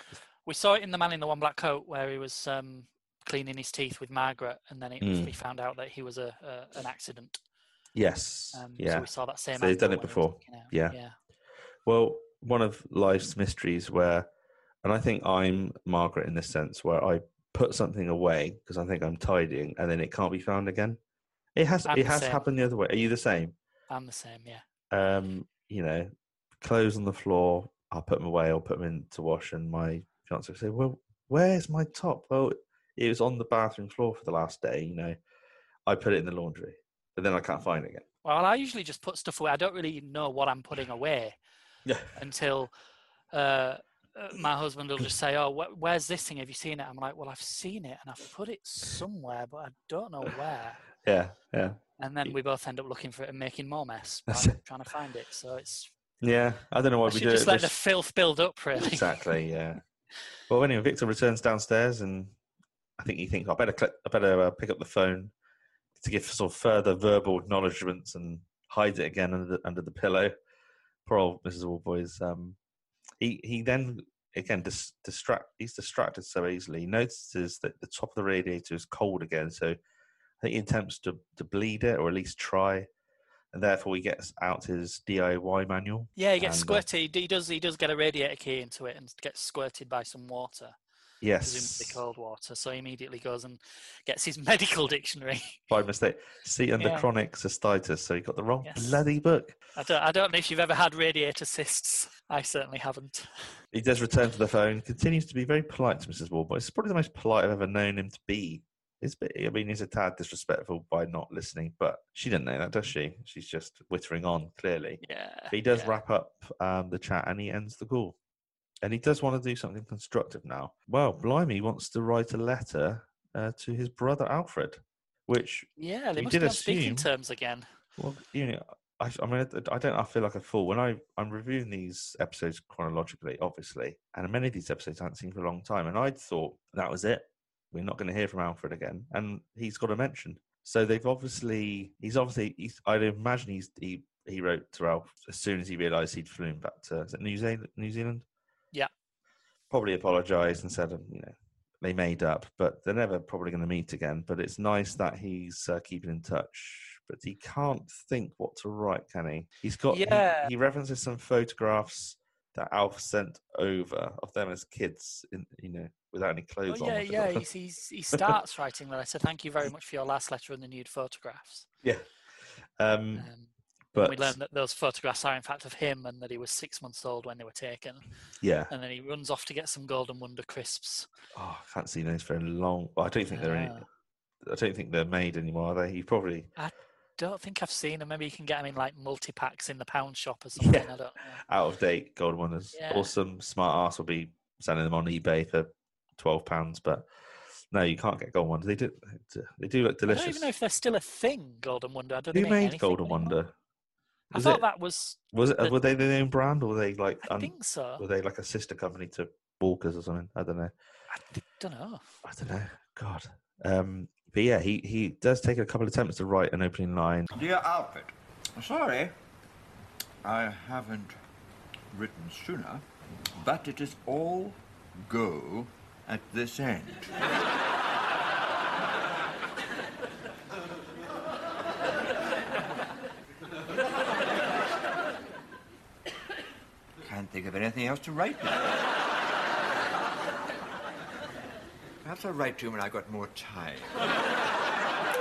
We saw it in the man in the one black coat where he was um, cleaning his teeth with Margaret, and then it, Mm. we found out that he was a, a an accident. Yes. Um, yeah. So we saw that same. So they've done it when he was before. Yeah. Yeah. Well, one of life's mysteries where, and I think I'm Margaret in this sense, where I put something away because I think I'm tidying, and then it can't be found again. It has I'm it has same. happened the other way. Are you the same? I'm the same. Yeah. Um, you know, clothes on the floor. I'll put them away. I'll put them in to wash, and my fiance will say, "Well, where's my top?" Well, it was on the bathroom floor for the last day. You know, I put it in the laundry, but then I can't find it again. Well, I usually just put stuff away. I don't really know what I'm putting away Yeah. until uh, uh, my husband will just say, "Oh, wh- where's this thing? Have you seen it?" I'm like, "Well, I've seen it and I've put it somewhere, but I don't know where." <laughs> Yeah, yeah, And then we both end up looking for it and making more mess, trying to find it. So it's yeah. I don't know why I we do just it. let this- the filth build up, really. exactly yeah <laughs> well anyway victor returns downstairs and i think he thinks i better click, i better uh, pick up the phone to give sort of further verbal acknowledgements and hides it again under the, under the pillow poor old mrs warboys um he he then again dis, distract he's distracted so easily he notices that the top of the radiator is cold again so i think he attempts to to bleed it or at least try and therefore he gets out his diy manual Yeah, he gets And, uh, squirted. He does. He does get a radiator key into it and gets squirted by some water, yes presumably cold water. So he immediately goes and gets his <laughs> medical dictionary. by mistake. See under Yeah. chronic cystitis, so he got the wrong Yes. bloody book. I don't. I don't know if you've ever had radiator cysts. I certainly haven't. He does return to the phone, continues to be very polite to Mrs. Warboy. It's probably the most polite I've ever known him to be. It's a bit, I mean, he's a tad disrespectful by not listening, but she doesn't know that, does she? She's just wittering on, clearly. Yeah. But he does yeah. wrap up um, the chat and he ends the call. And he does want to do something constructive now. Well, Blimey wants to write a letter uh, to his brother Alfred, which Yeah, they must did be on speaking assume- terms again. Well, you know, I, I mean, I I don't. I feel like a fool when I I'm reviewing these episodes chronologically, obviously, and many of these episodes I haven't seen for a long time, and I'd thought that was it. We're not going to hear from Alfred again, and he's got a mention. So they've obviously, he's obviously, he's, I'd imagine he's he he wrote to Ralph as soon as he realised he'd flown back to is it New Zealand. New Zealand. Yeah. Probably apologised and said, you know, they made up, but they're never probably going to meet again. But it's nice that he's uh, keeping in touch. But he can't think what to write, can he? He's got. Yeah. He, references some photographs that Alf sent over of them as kids, in you know, without any Oh, clothes on. yeah, yeah. thought- He's, he's, he starts writing the letter. Thank you very much for your last letter and the nude photographs. <laughs> yeah. Um, Um, But we learned that those photographs are in fact of him and that he was six months old when they were taken. yeah, And then he runs off to get some Golden Wonder crisps. oh, I can't see those for a long. I don't think they're. Any. I don't think they're made anymore. Are they? You probably. I don't think I've seen them. Maybe you can get them in like multi packs in the pound shop or <laughs> something. Yeah. I don't know. out of date golden wonders. Yeah. Or some smart ass will be selling them on eBay for twelve pounds, but no, you can't get golden wonders. They do they do look delicious. I don't even know if they're still a thing, Golden Wonder. I don't Who think they make made Golden anymore. Wonder? I Was thought it that was. was it the- were they the own brand or were they like I un- think so. were they like a sister company to Walkers or something? I don't know. I don't know. I don't know. God. Um but yeah, he, he does take a couple of attempts to write an opening line. Dear Alfred, sorry I haven't written sooner, but it is all go at this end. <laughs> think of anything else to write now. Perhaps I'll write to him when I've got more time. I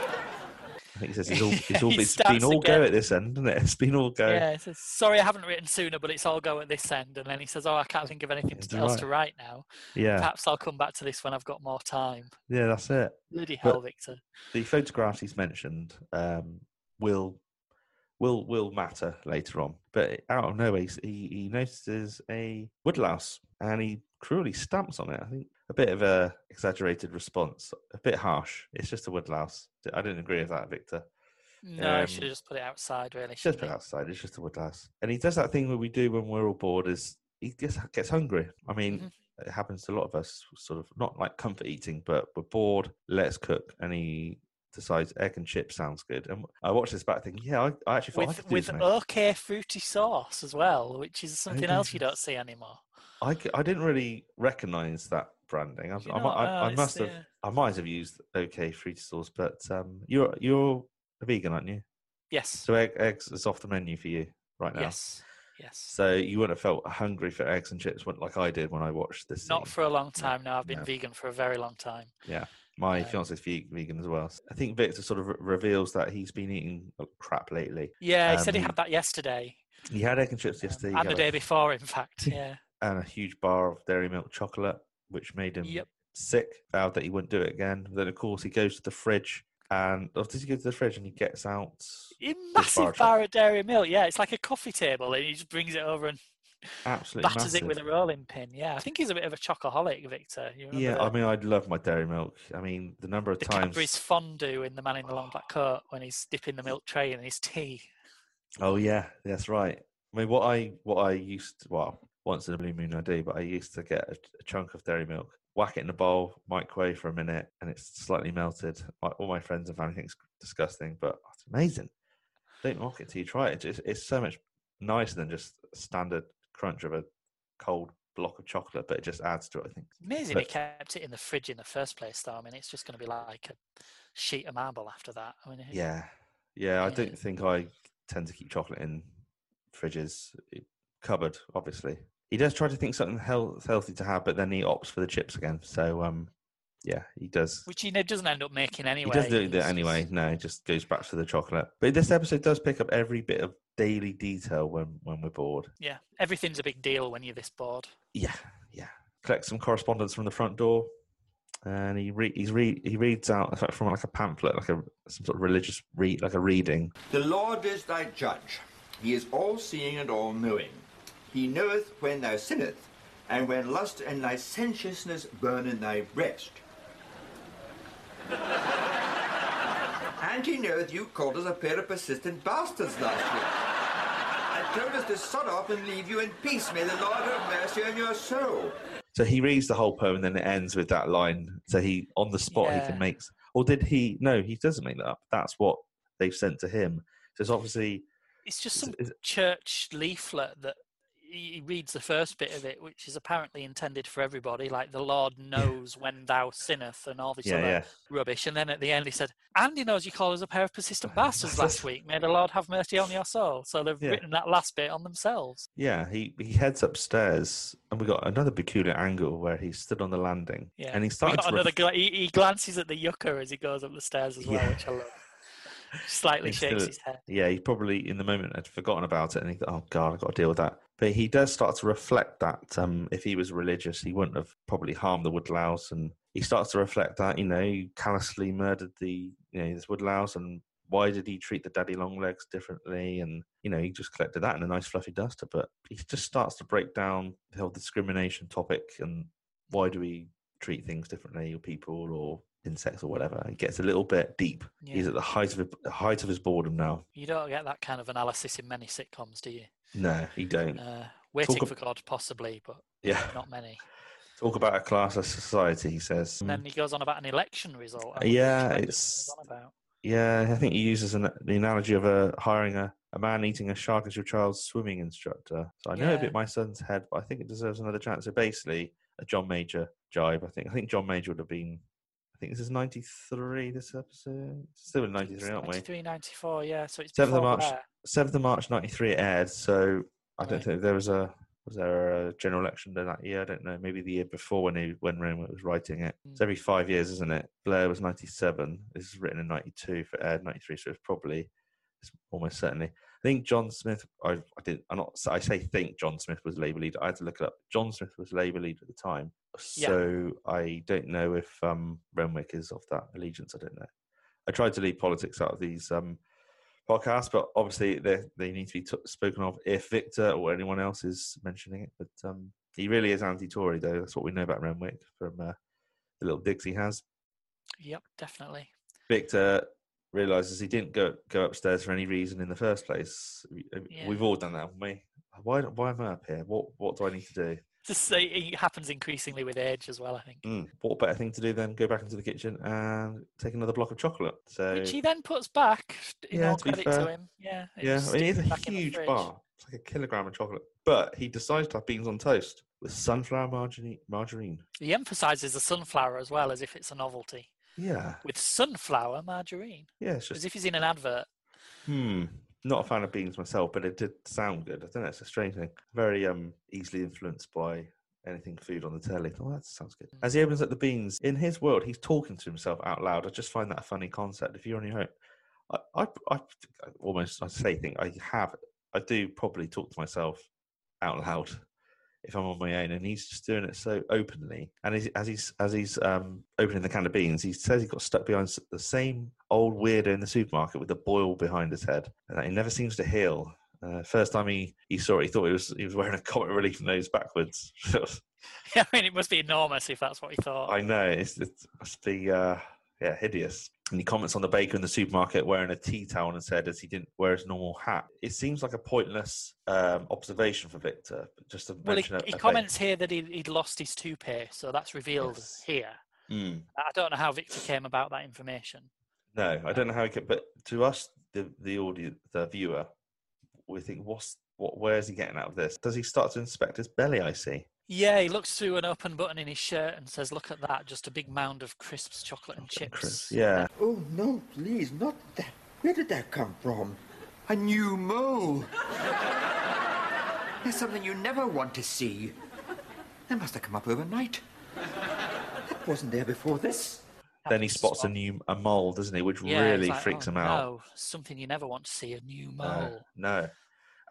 think he says it's all, it's, all, <laughs> it's been starts all go at this end, isn't it? It's been all go. Yeah, it says, sorry, I haven't written sooner, but it's all go at this end. And then he says, "Oh, I can't think of anything to- else right. to write now. Yeah, Perhaps I'll come back to this when I've got more time." yeah, that's it. Bloody But- hell, Victor! the photographs he's mentioned um, will will will matter later on. But out of nowhere, he he notices a woodlouse and he cruelly stamps on it. I think a bit of a exaggerated response, a bit harsh. It's just a woodlouse. I didn't agree with that, Victor. No, I Um, should have just put it outside. Really, just shouldn't put he? outside. It's just a woodlouse, and he does that thing that we do when we're all bored. Is he gets gets hungry? I mean. Mhm. It happens to a lot of us, sort of not like comfort eating, but we're bored. Let's cook, and he decides egg and chips sounds good. And I watched this back thinking, yeah, I, I actually thought I with could do with OK fruity sauce as well, which is something else you don't see anymore. I didn't really recognise that branding. I, I? I, Oh, I must have, the- I might have used OK fruity sauce, but um, you're you're a vegan, aren't you? Yes. So egg, eggs is off the menu for you right now. Yes. Yes. So you wouldn't have felt hungry for eggs and chips like I did when I watched this. Not scene. for a long time now. I've been no. vegan for a very long time. My Um, fiance's vegan as well. I think Victor sort of re- reveals that he's been eating crap lately. Yeah, he said he Um, had that yesterday. He had egg and chips um, yesterday. he and the day before, in fact. <laughs> Yeah. and a huge bar of dairy milk chocolate, which made him Yep. sick. Vowed that he wouldn't do it again. Then, of course, he goes to the fridge, and oh, does he go to the fridge and he gets out? A bar massive of bar of dairy milk. Yeah, it's like a coffee table, and he just brings it over and Absolutely batters massive. it with a rolling pin. Yeah, I think he's a bit of a chocoholic, Victor. You Yeah, the, I mean, I'd love my dairy milk. I mean, the number of the times. Cadbury's fondue in the man in the long black coat when he's dipping the milk tray in his tea. Oh yeah, that's right. I mean, what I what I used to, well, once in a blue moon I do, but I used to get a, a chunk of dairy milk, whack it in a bowl, microwave for a minute, and it's slightly melted. My, all my friends and family think it's disgusting, but it's amazing. Don't mock it till you try it. It's, it's so much nicer than just standard crunch of a cold block of chocolate, but it just adds to it. I think. Amazing he But- kept it in the fridge in the first place, though. I mean, it's just going to be like a sheet of marble after that. I mean, it- Yeah, yeah. I don't think I tend to keep chocolate in fridges, eh, cupboard. Obviously, he does try to think something health, healthy to have, but then he opts for the chips again. So, um, yeah, he does. which he doesn't end up making anyway. he does do He's that anyway. No, he just goes back to the chocolate. But this episode does pick up every bit of daily detail when when we're bored. Yeah, everything's a big deal when you're this bored. Yeah, yeah. Collect some correspondence from the front door, and he re- he's re- he reads out in fact, from like a pamphlet, like a some sort of religious read, like a reading. The Lord is thy judge. He is all seeing and all knowing. He knoweth when thou sinneth, and when lust and licentiousness burn in thy breast. <laughs> and he knoweth you called us a pair of persistent bastards last week. And told us to sod off and leave you in peace. May the Lord have mercy on your soul. So he reads the whole poem and then it ends with that line. So he on the spot he can make or did he no, he doesn't make that up. That's what they've sent to him. So it's obviously It's just is- some is- church leaflet that he reads the first bit of it, which is apparently intended for everybody, like the Lord <laughs> knows when thou sinneth and all this yeah, other yeah. rubbish. And then at the end he said, And he knows you call us a pair of persistent <laughs> bastards last week. May the Lord have mercy on your soul. So they've Yeah. written that last bit on themselves. Yeah, he, he heads upstairs and we got another peculiar angle where he stood on the landing Yeah. and he started to another ref- he, he glances at the yucca as he goes up the stairs as well, which I love. Slightly <laughs> shakes his head. Yeah, he probably in the moment had forgotten about it, and he thought, "Oh God, I've got to deal with that." But he does start to reflect that um, if he was religious, he wouldn't have probably harmed the woodlouse, and he starts to reflect that you know he callously murdered the you know this woodlouse, and why did he treat the daddy long legs differently? And you know he just collected that in a nice fluffy duster, but he just starts to break down the whole discrimination topic and why do we treat things differently, or people, or insects, or whatever. He gets a little bit deep. He's at the height of his, height of his boredom now. You don't get that kind of analysis in many sitcoms, do you? No, he don't. Uh, Waiting ab- for God, possibly, but Yeah. not many. Talk about a class of society, he says. And then he goes on about an election result. Yeah, wonder which one it's- he goes on about. Yeah, I think he uses an, the analogy of a hiring a, a man eating a shark as your child's swimming instructor. So I know Yeah. a bit my son's head, but I think it deserves another chance. So basically, a John Major jibe. I think. I think John Major would have been. I think this is ninety three. This episode still in I think ninety it's three, aren't we? 93, 94, yeah. So it's Seventh of March. there. Seventh of March ninety three it aired. So I don't Right. think there was a was there a general election that year. I don't know. Maybe the year before when he when Raymond was writing it. It's Mm. every five years, isn't it? Blair was ninety seven. This is written in ninety two for aired ninety three. So it's probably it's almost certainly. I think John Smith. I I did. I'm not. I say think John Smith was Labour leader. I had to look it up. John Smith was Labour leader at the time. Yeah. So I don't know if um, Renwick is of that allegiance. I don't know. I tried to leave politics out of these um, podcasts, but obviously they they need to be t- spoken of if Victor or anyone else is mentioning it. But um, he really is anti-Tory, though. That's what we know about Renwick from uh, the little digs he has. Yep, definitely. Victor realizes he didn't go go upstairs for any reason in the first place. Uh, Yeah. We've all done that, haven't we? Why why am I up here? What what do I need to do? Just say it happens increasingly with age as well, I think. Mm, what better thing to do than go back into the kitchen and take another block of chocolate? So Which he then puts back. In Yeah, all to be credit to him. Yeah. yeah, I mean, it's a back in the huge bar. It's like a kilogram of chocolate. But he decides to have beans on toast with sunflower margarine. Margarine. He emphasises the sunflower as well, as if it's a novelty. Yeah, With sunflower margarine, yeah. It's as if he's in an advert. hmm. Not a fan of beans myself, but it did sound good. I don't know. It's a strange thing. Very um easily influenced by anything food on the telly. Oh, that sounds good. As he opens up the beans in his world, he's talking to himself out loud. I just find that a funny concept. If you're on your own, I, I, I almost I say think I have I do probably talk to myself out loud if I'm on my own, and he's just doing it so openly. And as, as he's as he's um, opening the can of beans, he says he got stuck behind the same old weirdo in the supermarket with a boil behind his head, and that he never seems to heal. Uh, first time he, he saw it, he thought he was he was wearing a comic relief nose backwards. Yeah, <laughs> <laughs> I mean, it must be enormous if that's what he thought. I know it's, it must be uh, yeah hideous. And he comments on the baker in the supermarket wearing a tea towel and said as he didn't wear his normal hat. It seems like a pointless um, observation for Victor, but just to well, he, a, he a comments here that he, he'd lost his toupee, so that's revealed Yes. here. Mm. I don't know how Victor came about that information. No, I don't know how he could, but to us, the the audience, the viewer, we think, what's what? Where's he getting out of this? Does he start to inspect his belly? I see. Yeah, he looks through an open button in his shirt and says, "Look at that! Just a big mound of crisps, chocolate, and chips." Chris, yeah, Oh, no, please, not that. Where did that come from? A new mole. <laughs> There's something you never want to see. That must have come up overnight. That wasn't there before this. then he Happens to spots a new a mole, doesn't he? Which Yeah, really like, freaks "Oh, him out. No, something you never want to see—a new mole. no, no,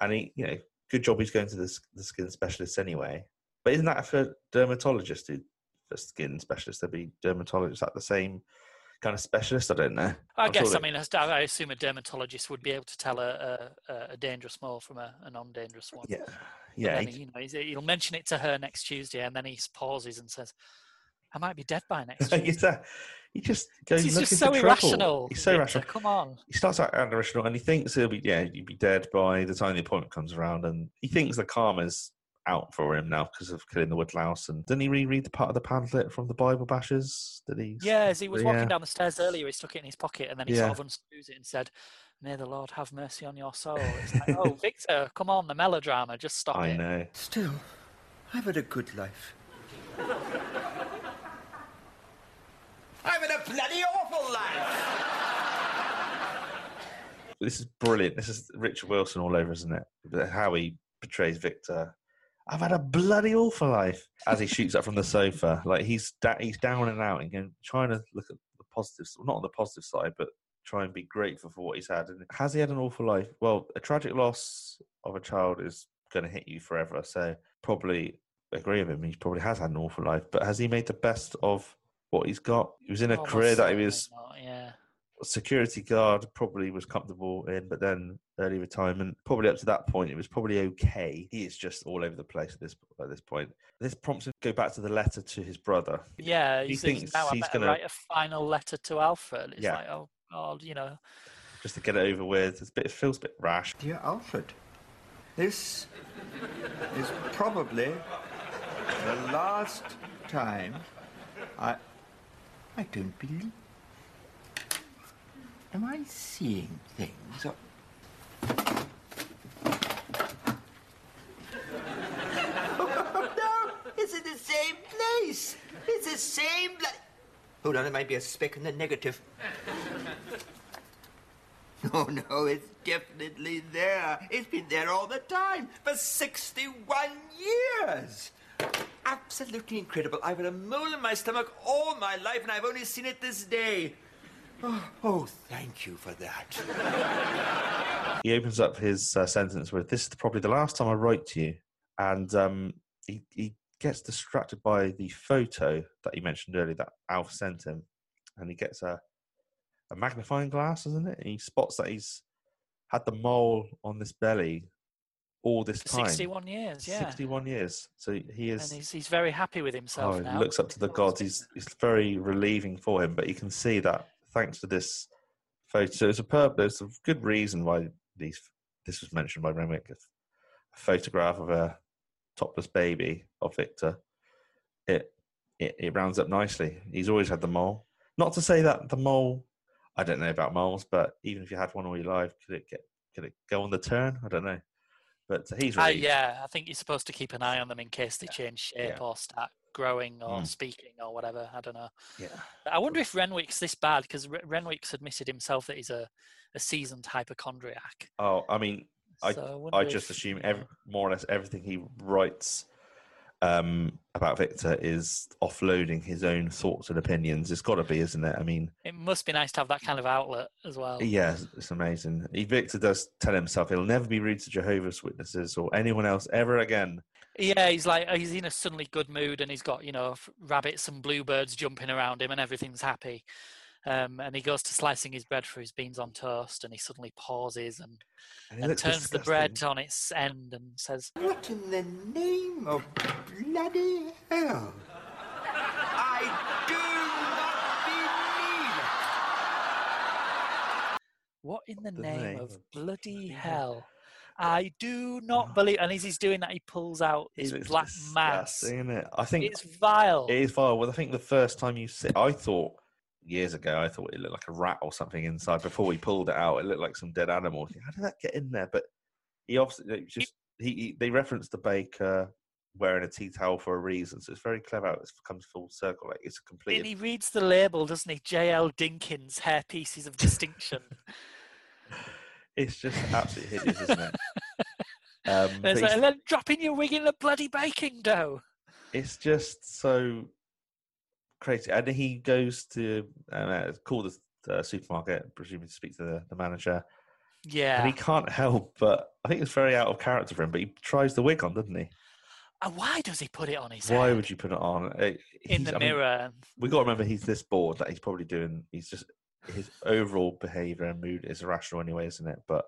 and he, you know, good job he's going to the, the skin specialist anyway. But isn't that for dermatologists? who- For skin specialists, there'd be dermatologists at the same kind of specialist. I don't know. I I'm guess. sure I mean, I assume a dermatologist would be able to tell a, a, a- dangerous mole from a, a non-dangerous one. Yeah, yeah. then, you know, he's- he'll mention it to her next Tuesday, and then he pauses and says, "I might be dead by next <laughs> He's Tuesday." he just goes. He's just so trouble. irrational. He's so Victor, irrational. Come on. he starts out irrational and he thinks he'll be yeah he'll be dead by the time the appointment comes around and he thinks the karma's out for him now because of killing the woodlouse and didn't he reread the part of the pamphlet from the bible bashers that he Yeah, as he was walking yeah. down the stairs earlier, he stuck it in his pocket, and then he Yeah. sort of unscrews it and said, "May the Lord have mercy on your soul." It's like, oh, <laughs> Victor, come on, the melodrama, just stop i it. know Still, I've had a good life. <laughs> I've had a bloody awful life. this is brilliant this is richard wilson all over isn't it how he portrays victor I've had a bloody awful life as he shoots up from the sofa. Like he's da- he's down and out and going, trying to look at the positives, not on the positive side, but try and be grateful for what he's had. And has he had an awful life? Well, a tragic loss of a child is going to hit you forever. So probably agree with him. He probably has had an awful life, but has he made the best of what he's got? He was in a Almost career that he was not, yeah. Security guard, probably was comfortable in, but then early retirement, probably up to that point, it was probably okay. He is just all over the place at this at this point. This prompts him to go back to the letter to his brother. Yeah, He he's, thinks he's now he's gonna- write a final letter to Alfred. It's Yeah. like, oh God, you know. Just to get it over with, it's a bit, it feels a bit rash. Dear Alfred, this is probably the last time I. I don't believe. Am I seeing things? Or... Oh. <laughs> no, it's in the same place. It's the same. Hold on, it might be a speck in the negative. <laughs> No, no, it's definitely there. It's been there all the time for 61 years. Absolutely incredible. I've had a mole in my stomach all my life, and I've only seen it this day. Oh, oh thank you for that. He opens up his uh, sentence with, "This is probably the last time I write to you," and um, he he gets distracted by the photo that he mentioned earlier that Alf sent him, and he gets a a magnifying glass, isn't it? And he spots that he's had the mole on this belly all this time. 61 years, yeah. 61 years. So he is. And he's, he's very happy with himself Oh, now. he looks up to the gods. He's it's very relieving for him, but you can see that thanks to this photo, it's a purpose, a good reason why these this was mentioned by Renwick. A photograph of a topless baby of Victor. It it, it rounds up nicely. He's always had the mole. Not to say that the mole. I don't know about moles, but even if you had one all your life, could it get could it go on the turn? I don't know. But he's Uh, yeah, I think you're supposed to keep an eye on them in case they change shape Yeah. or start growing or Mm. speaking or whatever. I don't know. yeah. I wonder if Renwick's this bad because Renwick's admitted himself that he's a, a seasoned hypochondriac. Oh, I mean, I- So wonder I just if, assume every, more or less everything he writes um, about Victor is offloading his own thoughts and opinions. It's got to be, isn't it? I mean, it must be nice to have that kind of outlet as well. yeah, it's amazing. Victor does tell himself he'll never be rude to Jehovah's Witnesses or anyone else ever again. Yeah, he's like he's in a suddenly good mood, and he's got you know rabbits and bluebirds jumping around him, and everything's happy. Um, and he goes to slicing his bread for his beans on toast, and he suddenly pauses and, And and looks turns the bread on its end and says, What in the name of bloody hell? I do not believe it. "What in the, The name, name of of bloody bloody hell?" I do not Oh. believe. And as he's doing that, he pulls out his looks black mass. disgusting, isn't it? I think It's vile. It is vile. Well, I think the first time you see, I thought years ago, I thought it looked like a rat or something inside. Before we pulled it out, it looked like some dead animal. How did that get in there? But he obviously just he, he they referenced the baker wearing a tea towel for a reason, so it's very clever. It comes full circle. Like it's a complete. And he reads the label, doesn't he? J.L. Dinkins, hair pieces of distinction. <laughs> It's just absolutely hideous, isn't it? <laughs> Um, And but it's he's- like, and then dropping your wig in the bloody baking dough. it's just so crazy. And he goes to uh, call the uh, supermarket, presumably to speak to the, the manager. Yeah. And he can't help but I think it's very out of character for him, but he tries the wig on, doesn't he? And why does he put it on his Why head would you put it on? Uh, in the I mirror? and we got to remember he's this bored that he's probably doing. He's just his overall behaviour and mood is irrational anyway, isn't it? But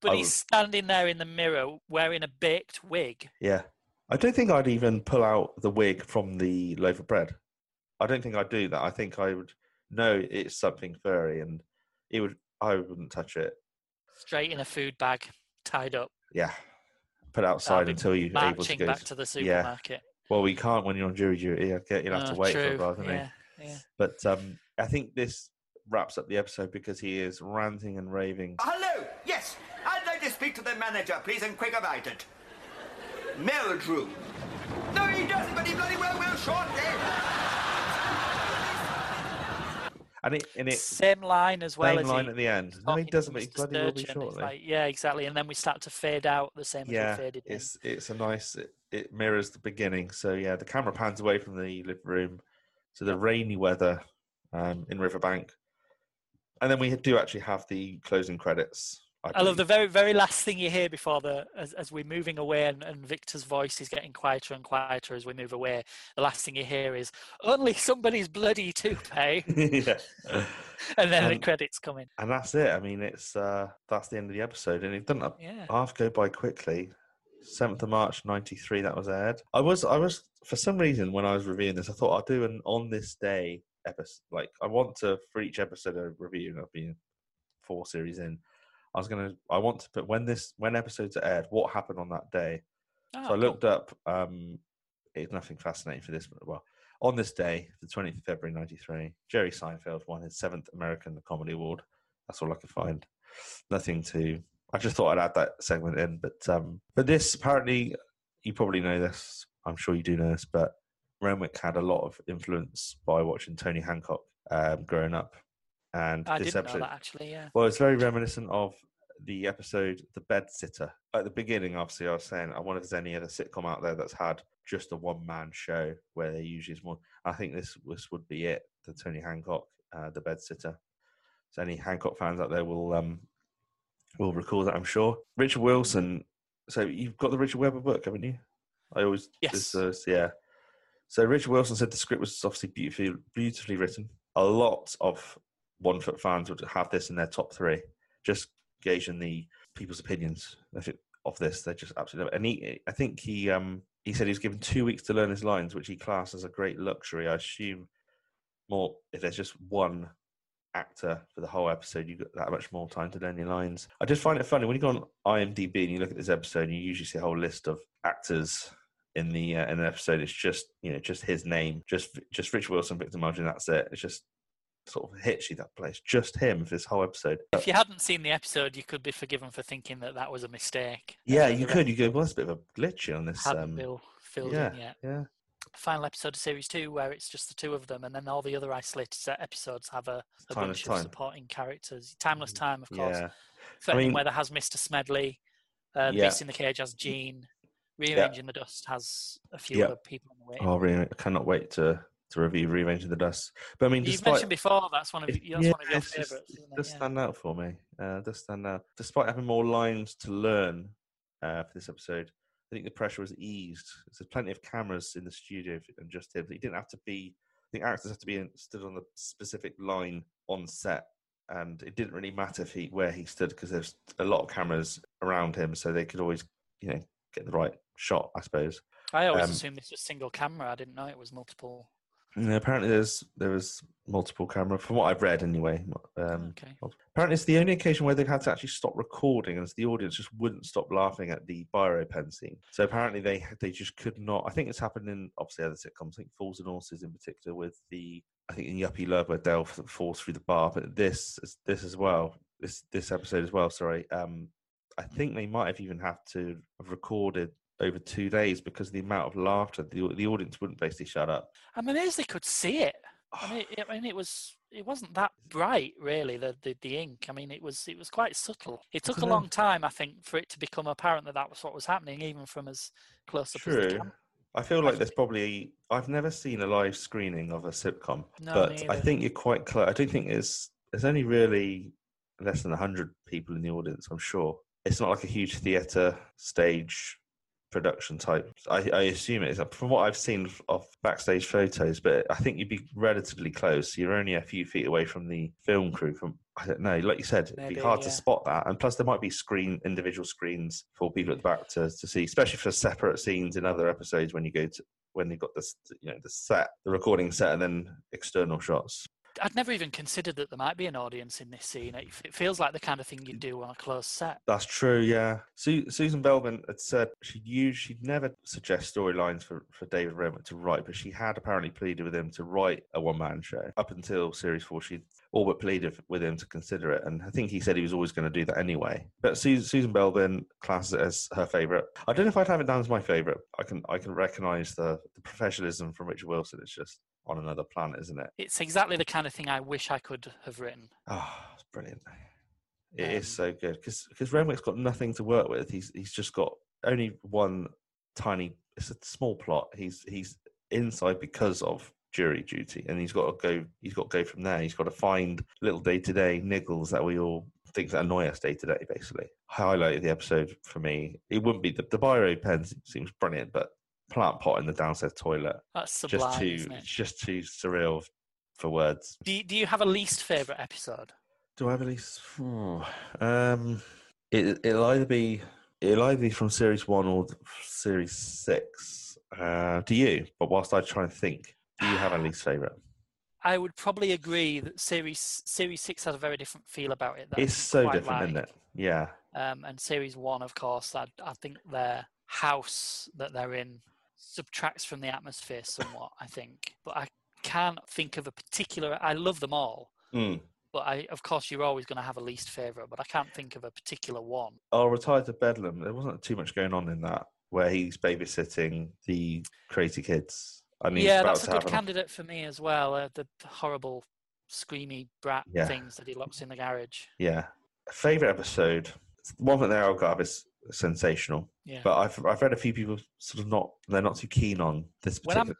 But I he's would- standing there in the mirror wearing a baked wig. yeah, I don't think I'd even pull out the wig from the loaf of bread. I don't think I'd do that. I think I would know it's something furry, and it would. I wouldn't touch it. straight in a food bag, tied up, Yeah, put outside until you're able to go. back to the supermarket. Well, we can't when you're on jury duty. You'll have Oh, to wait true. for while, don't yeah, yeah. But um, I think this wraps up the episode because he is ranting and raving. Hello, yes, I'd like to speak to the manager, please, and quick about it. Meldrew. No, he doesn't, but he bloody well will shortly. And it, and it Same line as well same as line he, at the end. No, he doesn't, but he Mr. bloody will be shortly. like, yeah, exactly. And then we start to fade out the same as yeah, we faded in. it's it's a nice. It, it mirrors the beginning. So yeah, the camera pans away from the living room to the rainy weather um, in Riverbank. And then we do actually have the closing credits. I love the very very last thing you hear before the as, as we're moving away and, and Victor's voice is getting quieter and quieter as we move away. The last thing you hear is only somebody's bloody toupee, <laughs> yeah. <laughs> and then the credits come in. And that's it. I mean, it's uh, that's the end of the episode, and it doesn't Yeah, half go by quickly. Seventh of March '93, that was aired. I was, I was for some reason when I was reviewing this, I thought I'll do an on this day episode. Like I want to for each episode of review, and I've been four series in. I was gonna, I want to put when this when episodes are aired, what happened on that day. Oh, so I cool. looked up. Um, it's nothing fascinating for this, but well, on this day, the 20th of February '93, Jerry Seinfeld won his seventh American Comedy Award. That's all I could find. Nothing to. I just thought I'd add that segment in, but um, but this apparently you probably know this. I'm sure you do know this, but Renwick had a lot of influence by watching Tony Hancock um, growing up, and I this episode. actually. Yeah. Well, it's very reminiscent of the episode The Bed Sitter. At the beginning, obviously, I was saying I wonder if there's any other sitcom out there that's had just a one man show where they usually is more. I think this this would be it. The Tony Hancock, uh, The Bed Sitter. So any Hancock fans out there will um will recall that, I'm sure. Richard Wilson. So you've got the Richard Webber book, haven't you? I always Yes. this, uh, yeah. So Richard Wilson said the script was obviously beautifully beautifully written. A lot of One Foot fans would have this in their top three, just gauging the people's opinions of, this. they're just absolutely. And he, I think he um he said he was given two weeks to learn his lines, which he classed as a great luxury. I assume more if there's just one actor for the whole episode, you've got that much more time to learn your lines. I just find it funny when you go on IMDb and you look at this episode, you usually see a whole list of actors in the uh, in an episode. It's just you know just his name, just just Rich Wilson, Victor Margin. That's it. It's just sort of hits you that place. Just him for this whole episode. If you hadn't seen the episode, you could be forgiven for thinking that that was a mistake. yeah, Uh, you could. You go. Well, that's a bit of a glitch on this. hadn't Um, been filled yeah, in yet. yeah. Final episode of series two, where it's just the two of them, and then all the other isolated episodes have a, a bunch Time. of supporting characters. Timeless Time, of course. Yeah. Threatening mean- Weather has Mr. Smedley. Uh, Yeah. Beast in the Cage has Jean. Rearranging the Dust has a few Yeah. other people on the way. Oh, really? I cannot wait to to review Rearranging the Dust. But I mean, You've mentioned before that's one of It- that's one of your it's just-. Does? Yeah. stand out for me. Uh, does stand out. Despite having more lines to learn uh, for this episode, I think the pressure was eased. There's plenty of cameras in the studio and just him. He didn't have to be. I think actors have to be in, stood on the specific line on set, and it didn't really matter if he where he stood because there's a lot of cameras around him, so they could always, you know, get the right shot. I suppose. I always um, assumed this was single camera. I didn't know it was multiple. Apparently, there's there was multiple camera from what I've read anyway. Um, okay. Apparently, it's the only occasion where they've had to actually stop recording, as the audience just wouldn't stop laughing at the biro pen scene. So apparently, they they just could not. I think it's happened in obviously other sitcoms. I think Fools and Horses in particular, with the I think in Yuppie Love where Del falls through the bar, but this this as well, this this episode as well. Sorry, um, I think they might have even have to have recorded over two days because of the amount of laughter. The the audience wouldn't basically shut up. I'm amazed they could see it. I mean, <sighs> it, I mean, it was it wasn't that bright, really. The, the the ink. I mean, it was it was quite subtle. It took a long time, I think, for it to become apparent that that was what was happening, even from as close up as the True. camera. I feel like there's probably I've never seen a live screening of a sitcom, No, but I think you're quite close. I don't think there's there's only really less than hundred people in the audience. I'm sure it's not like a huge theatre stage production type. I, I assume it is from what I've seen of backstage photos, but I think you'd be relatively close. You're only a few feet away from the film crew. From I don't know, like you said, it'd be hard to spot that. And plus, there might be screen individual screens for people at the back to, to see, especially for separate scenes in other episodes when you go to when you've got this, you know, the set, the recording set, and then external shots. I'd never even considered that there might be an audience in this scene. It, it feels like the kind of thing you'd do on a closed set. That's true, yeah. Su- Susan Belben had said she'd use, she'd never suggest storylines for, for David Renwick to write, but she had apparently pleaded with him to write a one man show. Up until series four, she'd all but pleaded with him to consider it. And I think he said he was always going to do that anyway. But Su- Susan Belben classes it as her favourite. I don't know if I'd have it down as my favourite. I can I can recognise the, the professionalism from Richard Wilson. It's just on another planet, isn't it? It's exactly the kind of thing I wish I could have written. Oh, it's brilliant. It is Um, so good because because Renwick's got nothing to work with. He's he's just got only one tiny. It's a small plot. He's he's inside because of jury duty, and he's got to go. He's got to go from there. He's got to find little day to day niggles that we all things that annoy us day to day. Basically, highlight of the episode for me. It wouldn't be the, the biro pen seems brilliant, but plant pot in the downstairs toilet That's sublime, just too isn't it? just too surreal for words. Do you, do you have a least favorite episode? Do I have a least? Um, it it'll either be it'll either be from series one or series six. Uh, do you? But whilst I try and think, do you have a least favorite? <sighs> I would probably agree that series series six has a very different feel about it. It's so quite different, isn't it? Yeah, Um, and series one, of course, I, I think their house that they're in subtracts from the atmosphere somewhat. I think, but I can't think of a particular. I love them all, Mm. but I, of course, you're always going to have a least favorite. But I can't think of a particular one. I'll retire to Bedlam. There wasn't too much going on in that where he's babysitting the crazy kids. I mean, yeah, that's a good candidate for me as well. Uh, the horrible, screamy brat Yeah. things that he locks in the garage. Yeah, favorite episode. One that they'll have is sensational, Yeah. but I've I've read a few people sort of not they're not too keen on this particular. When I'm-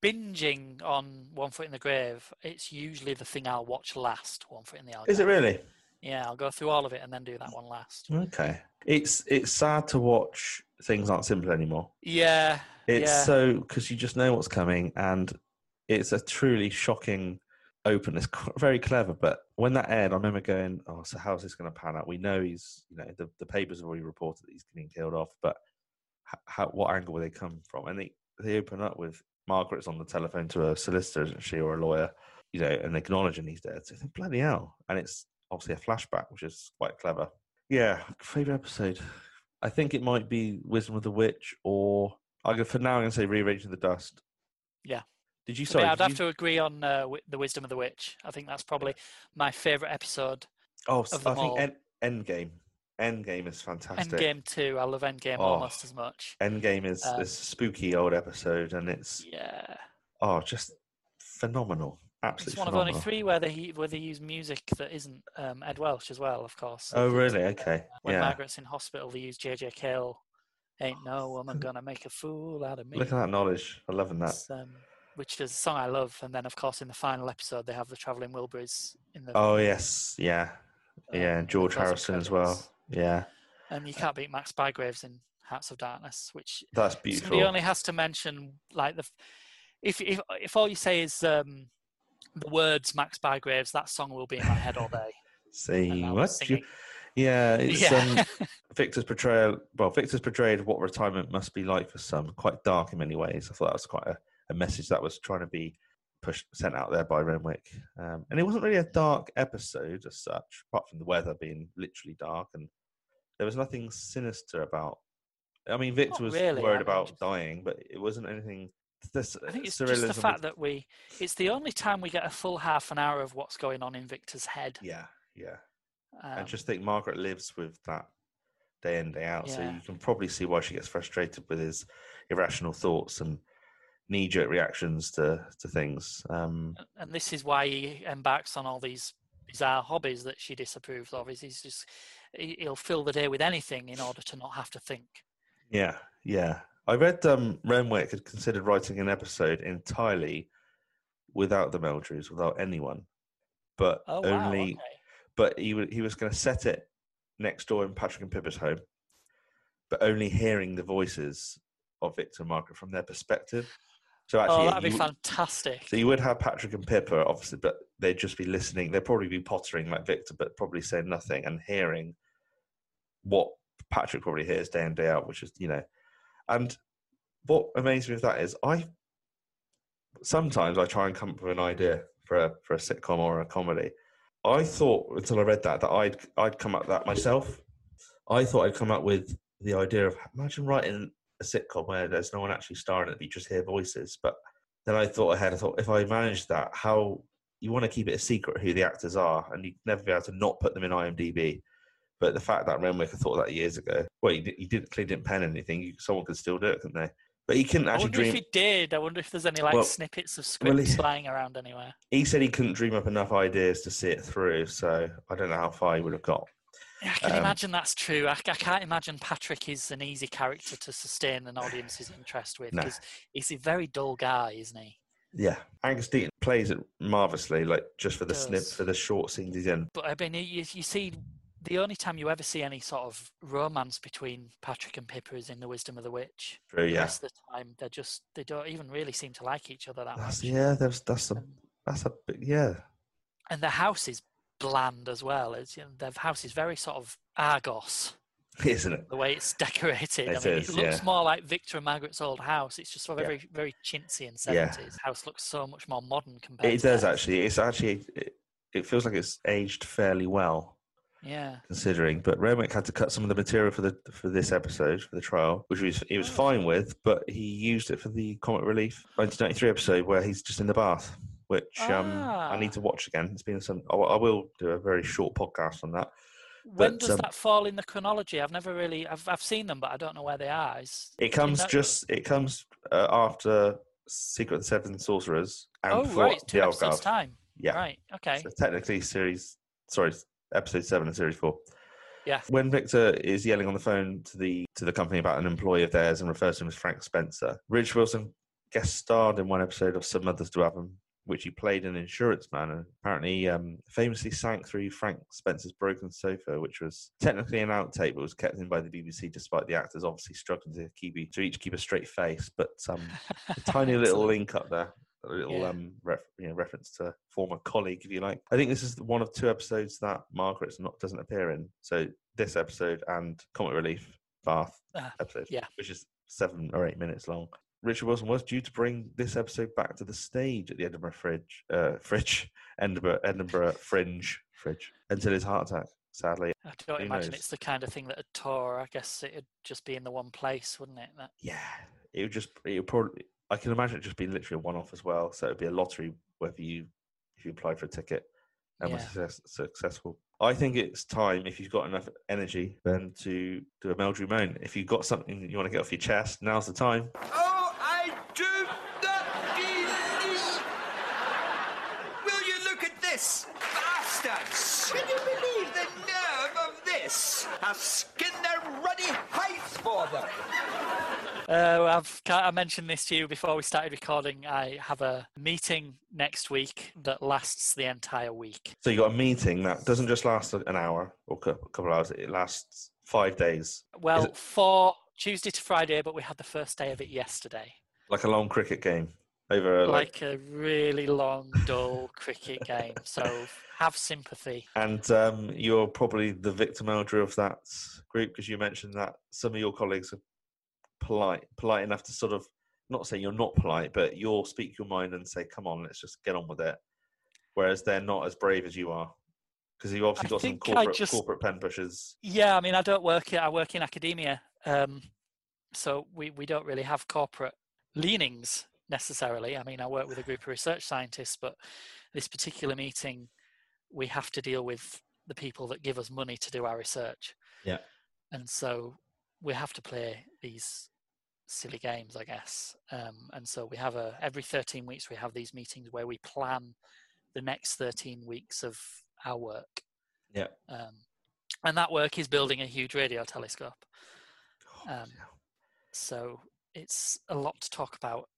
Binging on One Foot in the Grave, it's usually the thing I'll watch last. One Foot in the Is it really? Yeah, I'll go through all of it and then do that one last. Okay. It's it's sad to watch things aren't simple anymore. Yeah, It's yeah. so because you just know what's coming, and it's a truly shocking openness. c- Very clever, but when that aired, I remember going, "Oh, so how's this going to pan out?" We know he's, you know, the, the papers have already reported that he's getting killed off, but how, what angle will they come from? And they they open up with Margaret's on the telephone to a solicitor, isn't she, or a lawyer, you know, and acknowledging he's dead. So bloody hell! And it's obviously a flashback, which is quite clever. Yeah, favorite episode. I think it might be Wisdom of the Witch, or I go for now. I'm going to say Rearranging the Dust. Yeah. Did you? Sorry, I'd did have you- to agree on uh, wi- the Wisdom of the Witch. I think that's probably my favourite episode. Oh, of I them think all. End, Endgame. Endgame is fantastic. Endgame too. I love Endgame Oh, almost as much. Endgame is Um, this spooky old episode, and it's Yeah, oh, just phenomenal. Absolutely it's one phenomenal. of only three where they where they use music that isn't um, Ed Welch as well, of course. Oh, really? Okay. When yeah. Margaret's in hospital, they use JJ Cale. Ain't no woman <laughs> gonna make a fool out of me. Look at that knowledge. I'm loving that. Um, which is a song I love. And then, of course, in the final episode, they have the Traveling Wilburys in the. Oh yes, yeah, yeah. um, And George Harrison as well. Yeah, And you can't beat Max Bygraves in Hearts of Darkness, which that's somebody beautiful. only has to mention like the. If if if all you say is um, the words Max Bygraves, that song will be in my head all day. <laughs> See and I'll be what? You, yeah, it's Yeah. um, <laughs> Victor's portrayal. Well, Victor's portrayed what retirement must be like for some. Quite dark in many ways. I thought that was quite a, a message that was trying to be pushed, sent out there by Renwick. Um, and it wasn't really a dark episode as such, apart from the weather being literally dark, and there was nothing sinister about. I mean, Victor was really, I worried mean, about just- dying, but it wasn't anything. This, I think it's just the fact that we. It's the only time we get a full half an hour of what's going on in Victor's head. Yeah, yeah. Um, I just think Margaret lives with that day in day out, so you can probably see why she gets frustrated with his irrational thoughts and knee jerk reactions to to things. Um, and this is why he embarks on all these bizarre hobbies that she disapproves of. Is he's just he- he'll fill the day with anything in order to not have to think. yeah, yeah. I read um, Renwick had considered writing an episode entirely without the Meldrews, without anyone, but Oh wow! only. okay. But he he was going to set it next door in Patrick and Pippa's home, but only hearing the voices of Victor and Margaret from their perspective. So oh, actually, Oh, that'd be you fantastic. So you would have Patrick and Pippa, obviously, but they'd just be listening. They'd probably be pottering like Victor, but probably saying nothing and hearing what Patrick probably hears day in day out, which is you know. And what amazes me with that is I sometimes I try and come up with an idea for a for a sitcom or a comedy. I thought until I read that that I'd I'd come up with that myself. I thought I'd come up with the idea of imagine writing a sitcom where there's no one actually starring it, you just hear voices. But then I thought ahead. I thought if I managed that, how you want to keep it a secret who the actors are, and you'd never be able to not put them in IMDb. But the fact that Renwick had thought that years ago, well, he, did, he didn't clearly didn't pen anything. You, someone could still do it, couldn't they? But he couldn't actually I wonder dream. if he did. I wonder if there's any like Well- snippets of well, scripts he- lying around anywhere. He said he couldn't dream up enough ideas to see it through. So I don't know how far he would have got. Yeah, I can Um, imagine that's true. I, I can't imagine Patrick is an easy character to sustain an audience's interest with No. because he's a very dull guy, isn't he? Yeah, Angus Deayton plays it marvelously, like just for the snip for the short scenes he's in. But I mean, you, you see, the only time you ever see any sort of romance between Patrick and Pippa is in The Wisdom of the Witch. True, The rest of the time, they're just they don't even really seem to like each other that That's much. yeah. That's that's a that's a big yeah. and the house is bland as well. It's, you know, their house is very sort of Argos. <laughs> Isn't it? the way it's <laughs> decorated. It I mean, is, it looks yeah. more like Victor and Margaret's old house. It's just sort of Yeah. very, very chintzy and Yeah. seventies. House looks so much more modern compared. It to does theirs. actually. It's actually it, it feels like it's aged fairly well Yeah, considering. But Renwick had to cut some of the material for the for this episode for the trial, which was he was Oh. fine with, but he used it for the comic relief 1993 episode where he's just in the bath, which um I Ah. need to watch again. It's been some. I, I will do a very short podcast on that. when But, does um, that fall in the chronology? I've never really. I've I've seen them, but I don't know where they are. Is, It comes just. It comes uh, after Secret Seven Sorcerers and Oh right, two the episodes time. Yeah. Right. Okay. So technically, series sorry, episode seven and series four. Yeah. When Victor is yelling on the phone to the to the company about an employee of theirs and refers to him as Frank Spencer, Rich Wilson guest starred in one episode of Some Mothers Do Have 'Em, which he played an insurance man and apparently um, famously sank through Frank Spencer's broken sofa, which was technically an outtake but was kept in by the BBC despite the actors obviously struggling to keep to each keep a straight face. But um, a <laughs> tiny little link up there, a little Yeah. um, ref, you know, reference to former colleague, if you like. I think this is one of two episodes that Margaret's not doesn't appear in. So this episode and Comic Relief Bath Ah, episode, yeah. which is seven or eight minutes long. Richard Wilson was due to bring this episode back to the stage at the Edinburgh Fridge, uh, <laughs> Fridge, Edinburgh, Edinburgh Fringe, Fridge, until his heart attack. Sadly, I don't Who imagine knows? it's the kind of thing that a tour. I guess it'd just be in the one place, wouldn't it? That, yeah, it would just it would probably. I can imagine it just being literally a one-off as well. So it'd be a lottery whether you if you apply for a ticket and were Yeah. success, successful. I think it's time if you've got enough energy then to do a Meldrew moan. If you've got something you want to get off your chest, now's the time. Oh, I do not believe. Will you look at this? Bastards! Can you believe the nerve of this? I've skinned their ruddy hides for them. Uh, I've I mentioned this to you before we started recording. I have a meeting next week that lasts the entire week. So you got a meeting that doesn't just last an hour or a couple of hours. It lasts five days, Well, it- for Tuesday to Friday, but we had the first day of it yesterday. like a long cricket game over like. Like a really long, dull cricket game. So have sympathy. And um, you're probably the victim elder of that group because you mentioned that some of your colleagues are polite, polite enough to sort of not say you're not polite, but you'll speak your mind and say, "Come on, let's just get on with it." Whereas they're not as brave as you are because you've obviously I got some corporate just- corporate pen pushers. Yeah, I mean, I don't work. I work in academia, um, so we we don't really have corporate leanings necessarily. I mean, I work with a group of research scientists, but this particular meeting, we have to deal with the people that give us money to do our research. Yeah. and so we have to play these silly games, I guess. Um, and so we have a every 13 weeks we have these meetings where we plan the next 13 weeks of our work. Yeah. Um, and that work is building a huge radio telescope. Um, so it's a lot to talk about,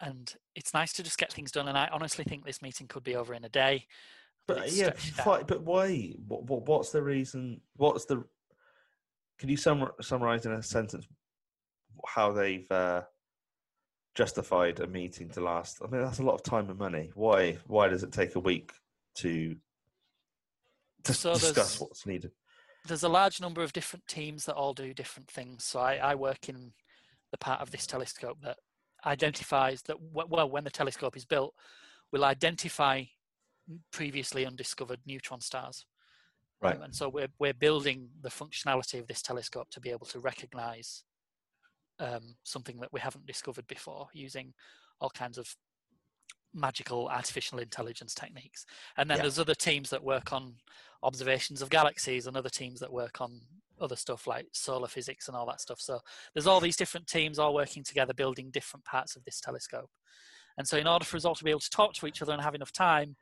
and it's nice to just get things done. And I honestly think this meeting could be over in a day. But it's yeah, but why? What, what's the reason? What's the? Can you summar, summarize in a sentence how they've uh, justified a meeting to last? I mean, that's a lot of time and money. Why? Why does it take a week to to So discuss what's needed? there's a large number of different teams that all do different things. So I, I work in the part of this telescope that identifies that w- well, when the telescope is built, we'll identify previously undiscovered neutron stars. Right. Um, and so we're we're building the functionality of this telescope to be able to recognise um, something that we haven't discovered before using all kinds of magical artificial intelligence techniques. And then Yeah. there's other teams that work on observations of galaxies and other teams that work on other stuff like solar physics and all that stuff. So there's all these different teams all working together building different parts of this telescope. And so in order for us all to be able to talk to each other and have enough time,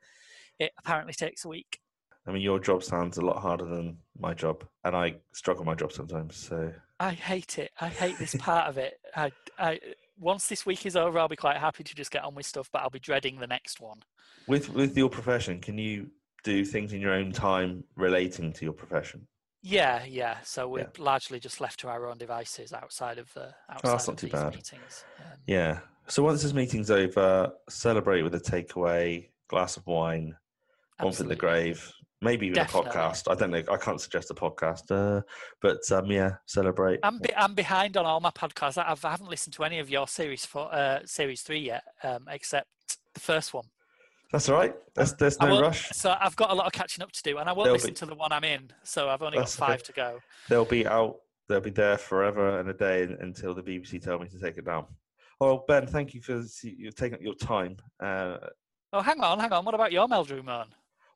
it apparently takes a week. I mean, your job sounds a lot harder than my job, and I struggle with my job sometimes. So I hate it. I hate this part of it. I, I, once this week is over, I'll be quite happy to just get on with stuff, but I'll be dreading the next one. With with your profession, can you do things in your own time relating to your profession? Yeah, yeah. So we're Yeah. largely just left to our own devices outside of the outside Oh, that's of not too these bad. meetings. Um, Yeah. So once this meeting's over, celebrate with a takeaway, glass of wine, one for the grave, maybe even Definitely. a podcast. I don't know. I can't suggest a podcast, uh, but um, yeah, celebrate. I'm be- I'm behind on all my podcasts. I, I've, I haven't listened to any of your series for uh, series three yet, um, except the first one. That's all right. There's, there's no rush. So I've got a lot of catching up to do, and I won't listen be- to the one I'm in. So I've only got That's okay. five to go. They'll be out. They'll be there forever and a day until the BBC tell me to take it down. Well, Ben, thank you for you taking up your time. Uh, Oh, hang on, hang on. What about your Meldrew Moan?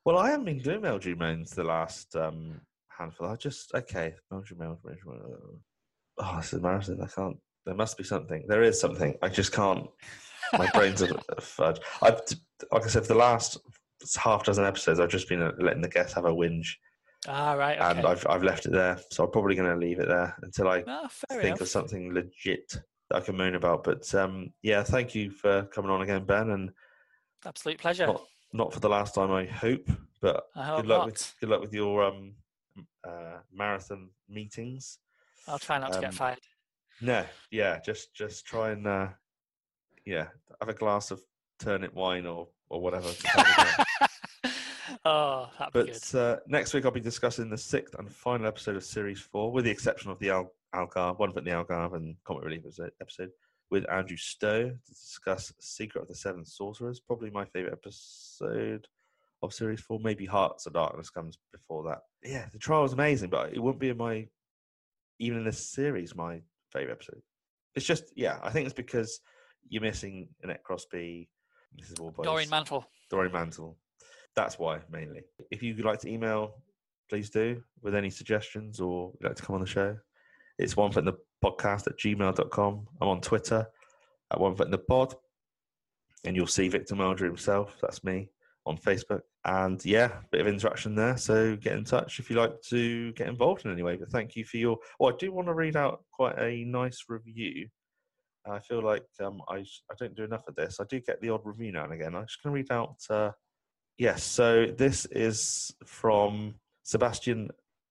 Well, I haven't been doing Meldrew Moans the last um, handful. I just okay, Meldrew Moans. Oh, this is embarrassing. I can't. There must be something. There is something. I just can't. My brain's a a fudge. I've, like I said, for the last half dozen episodes, I've just been letting the guests have a whinge, Ah, right. Okay. and I've I've left it there. So I'm probably going to leave it there until I fair think enough. of something legit that I can moan about. But um, yeah, thank you for coming on again, Ben, and Absolute pleasure. not not for the last time, I hope. But I hope good luck not. with good luck with your um, uh, marathon meetings. I'll try not to um, get fired. No, yeah, just just try and uh, yeah, have a glass of turnip wine or or whatever. to have with it. oh, that'd be good. But uh, next week I'll be discussing the sixth and final episode of series four, with the exception of the Al- Algarve, one in the Algarve and Comic Relievers e- episode with Andrew Stowe to discuss Secret of the Seven Sorcerers. Probably my favorite episode of series four. Maybe Hearts of Darkness comes before that. Yeah, the trial was amazing, but it wouldn't be in my even in this series my favorite episode. It's just yeah, I think it's because you're missing Annette Crosbie, Mrs. Warboys, Doreen Mantle. Doreen Mantle. That's why mainly. If you'd like to email, please do with any suggestions or you'd like to come on the show. It's one in the podcast at gmail.com. I'm on Twitter at one foot in the pod. And you'll see Victor Meldrew himself. That's me on Facebook. And yeah, a bit of interaction there. So get in touch if you like to get involved in any way. But thank you for your. Oh, I do want to read out quite a nice review. I feel like um, I I don't do enough of this. I do get the odd review now and again. I'm just going to read out. Uh, yes, so this is from Sebastian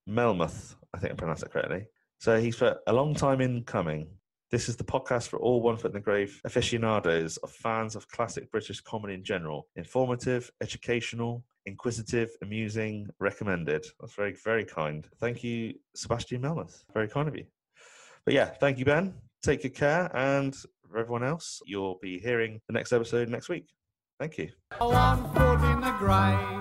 Melmoth. I think I pronounced that correctly. So he's for a long time in coming. This is the podcast for all One Foot in the Grave aficionados of fans of classic British comedy in general. Informative, educational, inquisitive, amusing, recommended. That's very, very kind. Thank you, Sebastian Melmoth. Very kind of you. But yeah, thank you, Ben. Take good care. And for everyone else, you'll be hearing the next episode next week. Thank you. One foot in the grave.